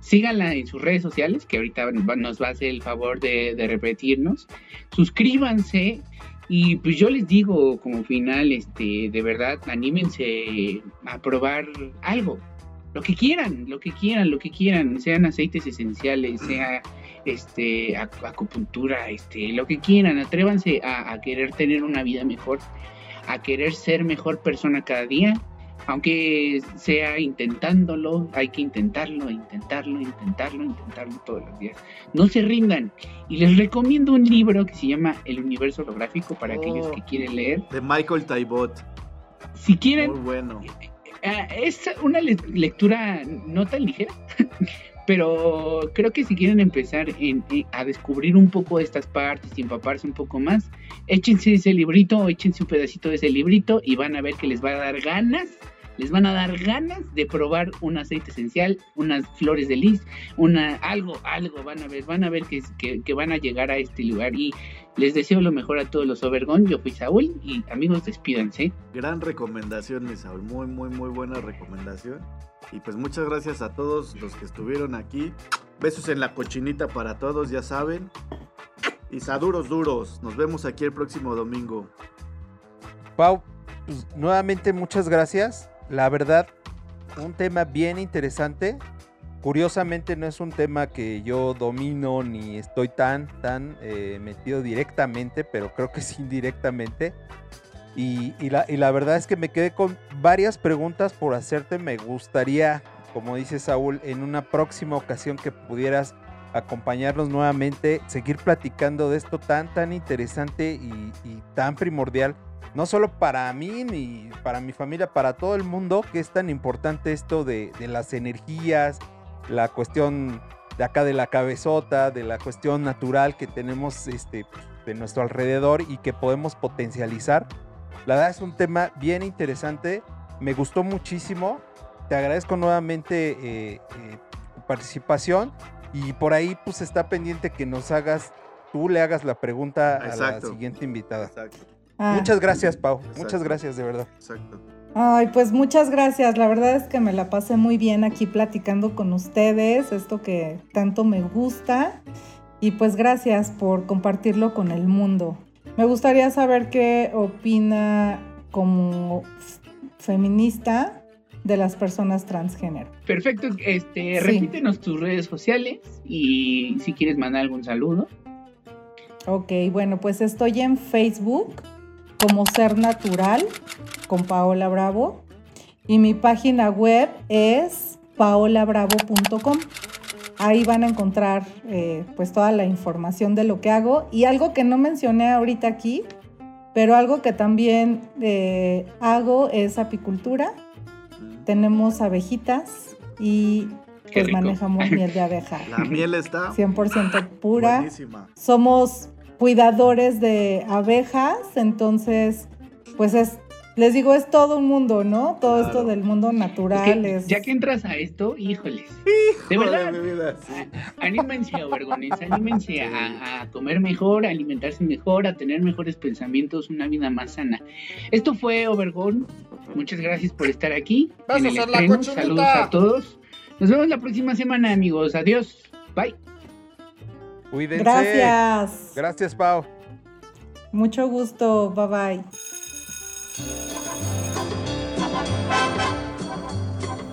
S3: Síganla en sus redes sociales, que ahorita nos va a hacer el favor de, de repetirnos. Suscríbanse y pues yo les digo como final, este, de verdad, anímense a probar algo. Lo que quieran, lo que quieran, lo que quieran, sean aceites esenciales, sea este ac- acupuntura, este, lo que quieran, atrévanse a, a querer tener una vida mejor, a querer ser mejor persona cada día, aunque sea intentándolo, hay que intentarlo, intentarlo, intentarlo, intentarlo todos los días. No se rindan. Y les recomiendo un libro que se llama El universo holográfico para aquellos
S2: Oh.
S3: que quieren leer.
S2: De Michael Taibot.
S3: Si quieren,
S2: Muy bueno.
S3: Ah, es una le- lectura no tan ligera, pero creo que si quieren empezar en- en- a descubrir un poco estas partes y empaparse un poco más, échense ese librito o échense un pedacito de ese librito y van a ver que les va a dar ganas, les van a dar ganas de probar un aceite esencial, unas flores de lis, una, algo, algo, van a ver, van a ver que, que, que van a llegar a este lugar y les deseo lo mejor a todos los Overgón, yo fui Saúl y amigos despídanse.
S2: Gran recomendación, mi Saúl. Muy, muy, muy buena recomendación. Y pues muchas gracias a todos los que estuvieron aquí. Besos en la cochinita para todos, ya saben. Y saduros duros. Nos vemos aquí el próximo domingo.
S5: Pau, pues, nuevamente muchas gracias. La verdad, un tema bien interesante. Curiosamente no es un tema que yo domino ni estoy tan, tan eh, metido directamente, pero creo que sí indirectamente. Y, y la, y la verdad es que me quedé con varias preguntas por hacerte. Me gustaría, como dice Saúl, en una próxima ocasión que pudieras acompañarnos nuevamente, seguir platicando de esto tan, tan interesante y, y tan primordial no solo para mí ni para mi familia, para todo el mundo, que es tan importante esto de, de las energías, la cuestión de acá de la cabezota, de la cuestión natural que tenemos este, de nuestro alrededor y que podemos potencializar. La verdad es un tema bien interesante, me gustó muchísimo, te agradezco nuevamente eh, eh, tu participación y por ahí pues está pendiente que nos hagas, tú le hagas la pregunta a la siguiente invitada.
S2: Exacto,
S4: Ah,
S5: Muchas gracias, Pau.
S2: Exacto.
S5: Muchas gracias, de verdad.
S2: exacto.
S4: Ay, pues muchas gracias. La verdad es que me la pasé muy bien aquí platicando con ustedes, esto que tanto me gusta. Y pues gracias por compartirlo con el mundo. Me gustaría saber qué opina como feminista de las personas transgénero.
S3: Perfecto, este,
S4: Sí.
S3: repítenos tus redes sociales y si quieres mandar algún saludo.
S4: Ok, bueno, pues estoy en Facebook como Ser Natural con Paola Bravo y mi página web es paolabravo.com. Ahí van a encontrar eh, pues toda la información de lo que hago y algo que no mencioné ahorita aquí, pero algo que también eh, hago es apicultura. Tenemos abejitas y pues manejamos miel de abeja.
S7: La miel está
S4: 100% pura.
S7: buenísima.
S4: Somos cuidadores de abejas, entonces, pues es, les digo, es todo un mundo, ¿no? Todo
S7: Claro.
S4: esto del mundo
S3: Es
S4: natural
S3: que
S4: es...
S3: ya que entras a esto, híjoles. De
S7: Joder,
S3: verdad,
S7: mi vida, sí.
S3: anímense, Obergones, anímense a, a comer mejor, a alimentarse mejor, a tener mejores pensamientos, una vida más sana. Esto fue Obergón. Muchas gracias por estar aquí. en
S5: la
S3: estreno.
S5: cochinita.
S3: Saludos a todos. Nos vemos la próxima semana, amigos. Adiós. Bye.
S5: Cuídense.
S4: Gracias.
S5: Gracias, Pau.
S4: Mucho gusto. Bye bye.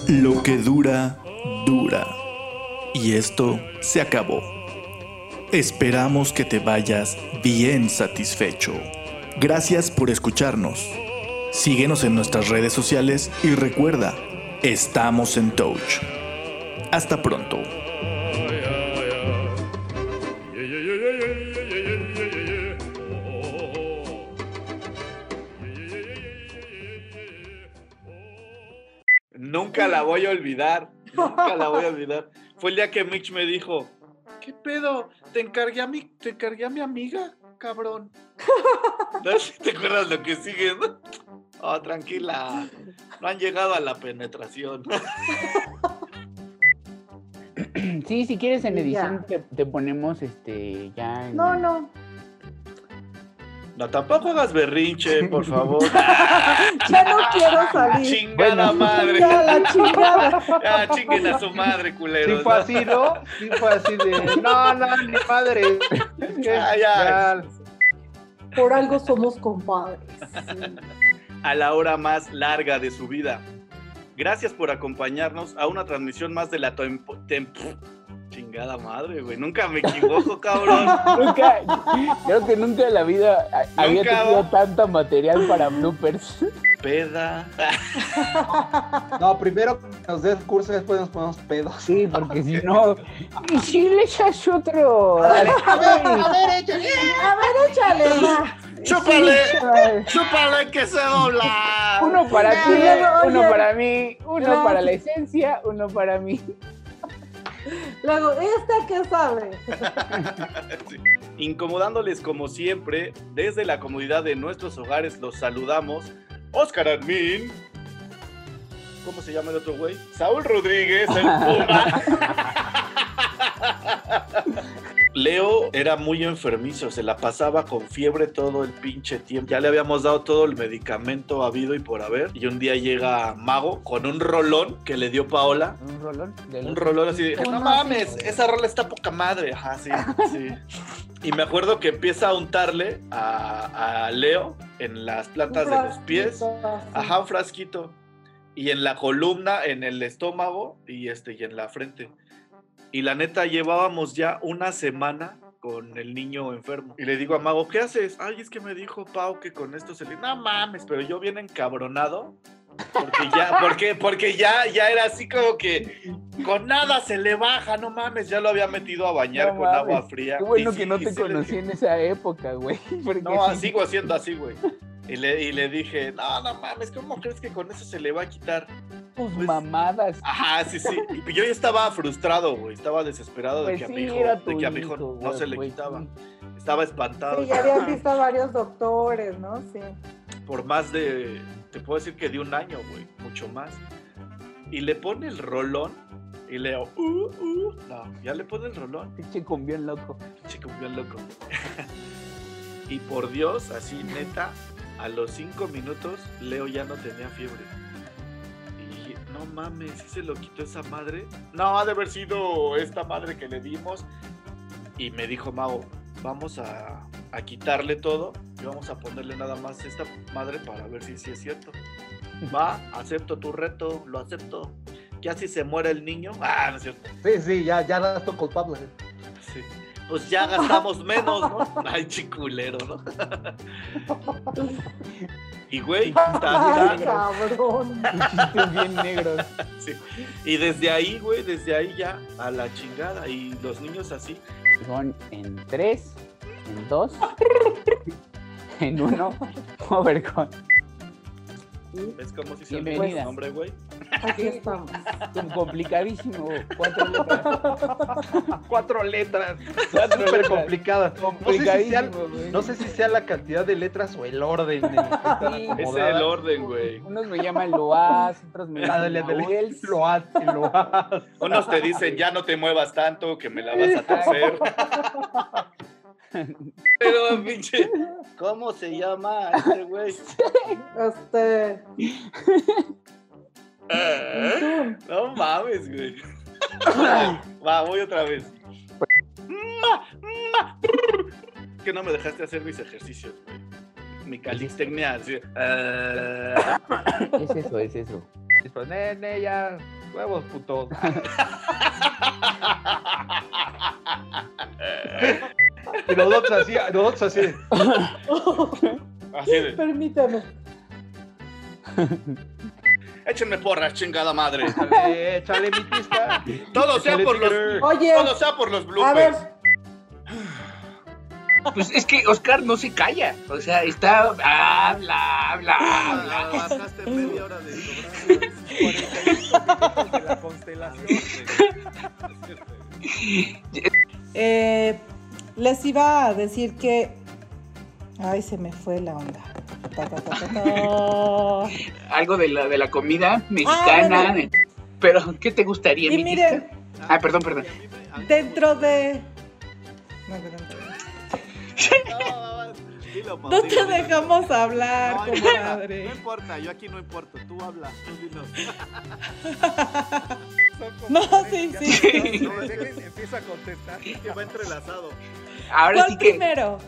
S8: Lo que dura, dura. Y esto se acabó. Esperamos que te vayas bien satisfecho. Gracias por escucharnos. Síguenos en nuestras redes sociales y recuerda, estamos en Touch. Hasta pronto.
S2: Nunca la voy a olvidar. Nunca la voy a olvidar. Fue el día que Mitch me dijo, ¿qué pedo? Te encargué a mi, te encargué a mi amiga, cabrón. No sé si te acuerdas lo que sigue, ¿no? Oh, tranquila. No han llegado a la penetración.
S3: Sí, si quieres en edición te, te ponemos este ya en-
S1: No, no.
S2: No, tampoco hagas berrinche, por favor.
S1: Ya no quiero salir.
S2: Chingada madre.
S1: Ya la chingada.
S2: Ya, chinguen a su madre,
S5: Sí
S2: culeros.
S5: fue así, ¿no? Sí fue así de. No, no, ni madre. Que
S2: Ya, ya.
S1: Por algo somos compadres.
S2: a la hora más larga de su vida. Gracias por acompañarnos a una transmisión más de la tempo- tem- chingada madre, güey. Nunca me equivoco, cabrón.
S3: Nunca, creo que nunca en la vida a- había tenido tanto material para bloopers.
S2: Peda.
S5: No, primero nos des curso y después nos ponemos pedos.
S3: Sí, porque si no. ¿Y si le echas otro?
S5: A ver, a ver, échale.
S1: A ver, échale. va.
S2: ¡Chúpale! ¡Chúpale que se dobla!
S3: Uno para ti, uno
S1: oye.
S3: para mí, uno para la esencia, uno para mí.
S1: Luego, ¿esta qué sabe?
S2: Incomodándoles como siempre, desde la comodidad de nuestros hogares los saludamos. Oscar Admin. ¿Cómo se llama el otro güey? Saúl Rodríguez, el Puma. Leo era muy enfermizo, se la pasaba con fiebre todo el pinche tiempo. Ya le habíamos dado todo el medicamento habido y por haber. Y un día llega Mago con un rolón que le dio Paola.
S3: Un rolón. de
S2: Un rolón así de, no mames, esa rola está poca madre. Ajá, sí, sí. Y me acuerdo que empieza a untarle a, a Leo en las plantas de los pies. Ajá, un frasquito. Y en la columna, en el estómago y este y en la frente. Y la neta llevábamos ya una semana con el niño enfermo. Y le digo a Mago, ¿qué haces? Ay, es que me dijo Pau que con esto se le... No mames, pero yo bien encabronado. Porque ya, porque, porque ya, ya era así como que con nada se le baja, no mames, ya lo había metido a bañar
S3: No
S2: con agua
S3: mames.
S2: fría.
S3: Qué bueno
S2: Y
S3: que
S2: sí,
S3: no te conocí en esa época, güey.
S2: no,
S3: sí-
S2: sigo haciendo así, güey. Y le, y le dije, no, no mames, ¿cómo crees que con eso se le va a quitar?
S3: Tus
S2: pues-
S3: mamadas.
S2: Ajá, sí, sí. Y yo ya estaba frustrado, güey. Estaba desesperado de
S3: Pues
S2: que a mi hijo, de que a mi hijo
S3: hijo,
S2: no
S3: güey,
S2: se le quitaba.
S3: sí.
S2: Estaba espantado.
S1: Sí, ya habían visto a varios doctores, ¿no? Sí.
S2: Por más de, te puedo decir que de un año, güey. Mucho más. Y le pone el rolón y le digo, uh, uh. No, ya le pone el rolón.
S3: Pinche cumbión loco.
S2: Chico, bien loco. y por Dios, así neta, a los cinco minutos, Leo ya no tenía fiebre. Y no mames, ¿sí se lo quitó esa madre? No, ha de haber sido esta madre que le dimos. Y me dijo Mago, vamos a, a quitarle todo y vamos a ponerle nada más esta madre para ver si es cierto. Va, acepto tu reto, lo acepto. Ya si se muere el niño, ah, no es cierto.
S5: Sí, sí, ya, ya la estoy culpable.
S2: Sí. Pues ya gastamos menos, ¿no? Ay, chiculero, ¿no? y güey, tan,
S1: cabrón.
S3: Bien negros.
S2: sí. Y desde ahí, güey, desde ahí ya a la chingada. Y los niños así.
S3: Son en tres, en dos, en uno. Overcon.
S2: Es como si se
S3: Bienvenida.
S2: el nombre, güey.
S9: Aquí estamos.
S3: Complicadísimo. Cuatro letras.
S5: Cuatro letras.
S3: Cuatro
S5: Súper
S3: letras.
S5: complicada. No sé, si sea,
S3: Complicadísimo, güey.
S5: no sé si sea la cantidad de letras o el orden
S3: Sí.
S2: Ese es el orden, güey.
S3: Unos me llaman Loaz, otros me
S5: Ándale,
S3: llaman
S5: ándale.
S3: Nahuels.
S5: Lo hace, lo hace.
S2: Unos te dicen, ya no te muevas tanto, que me la vas a torcer. Pero, pinche, ¿cómo se llama este güey?
S9: Este.
S2: ¿Eh? No mames, güey. Va, voy otra vez. Que no me dejaste hacer mis ejercicios, güey. Mi calistecnia, así. eh,
S3: Es eso, es eso.
S5: Listo, nene, ya. Huevos, putos. Y nosotros así, nosotros así. de,
S2: Así de.
S9: Permíteme.
S2: Échenme porras, chingada madre.
S5: Échale, échale mi pista.
S2: Todo sea por los.
S9: Oye,
S2: Todo sea por los
S9: a ver,
S2: bloopers.
S3: Pues es que Oscar no se calla. O sea, está. Habla, habla, habla.
S10: Bajaste media hora de sobrar.
S11: 45 minutos de la constelación.
S4: Eh, les iba a decir que. Ay, se me fue la onda. Ta, ta, ta, ta, ta.
S3: Algo de la, de la comida mexicana.
S4: Ah, bueno.
S3: Pero, ¿qué te gustaría,
S4: Y
S3: mi
S4: miren,
S3: Ah, perdón, perdón.
S4: dentro de. No, perdón. No te dejamos hablar,
S10: No importa, no importa, yo aquí no importo. Tú habla, tú dinos.
S4: No, sí, sí.
S11: no, dejen, Empieza a contestar.
S10: Que va entrelazado.
S3: Ahora
S4: ¿Cuál
S3: sí que.
S4: primero?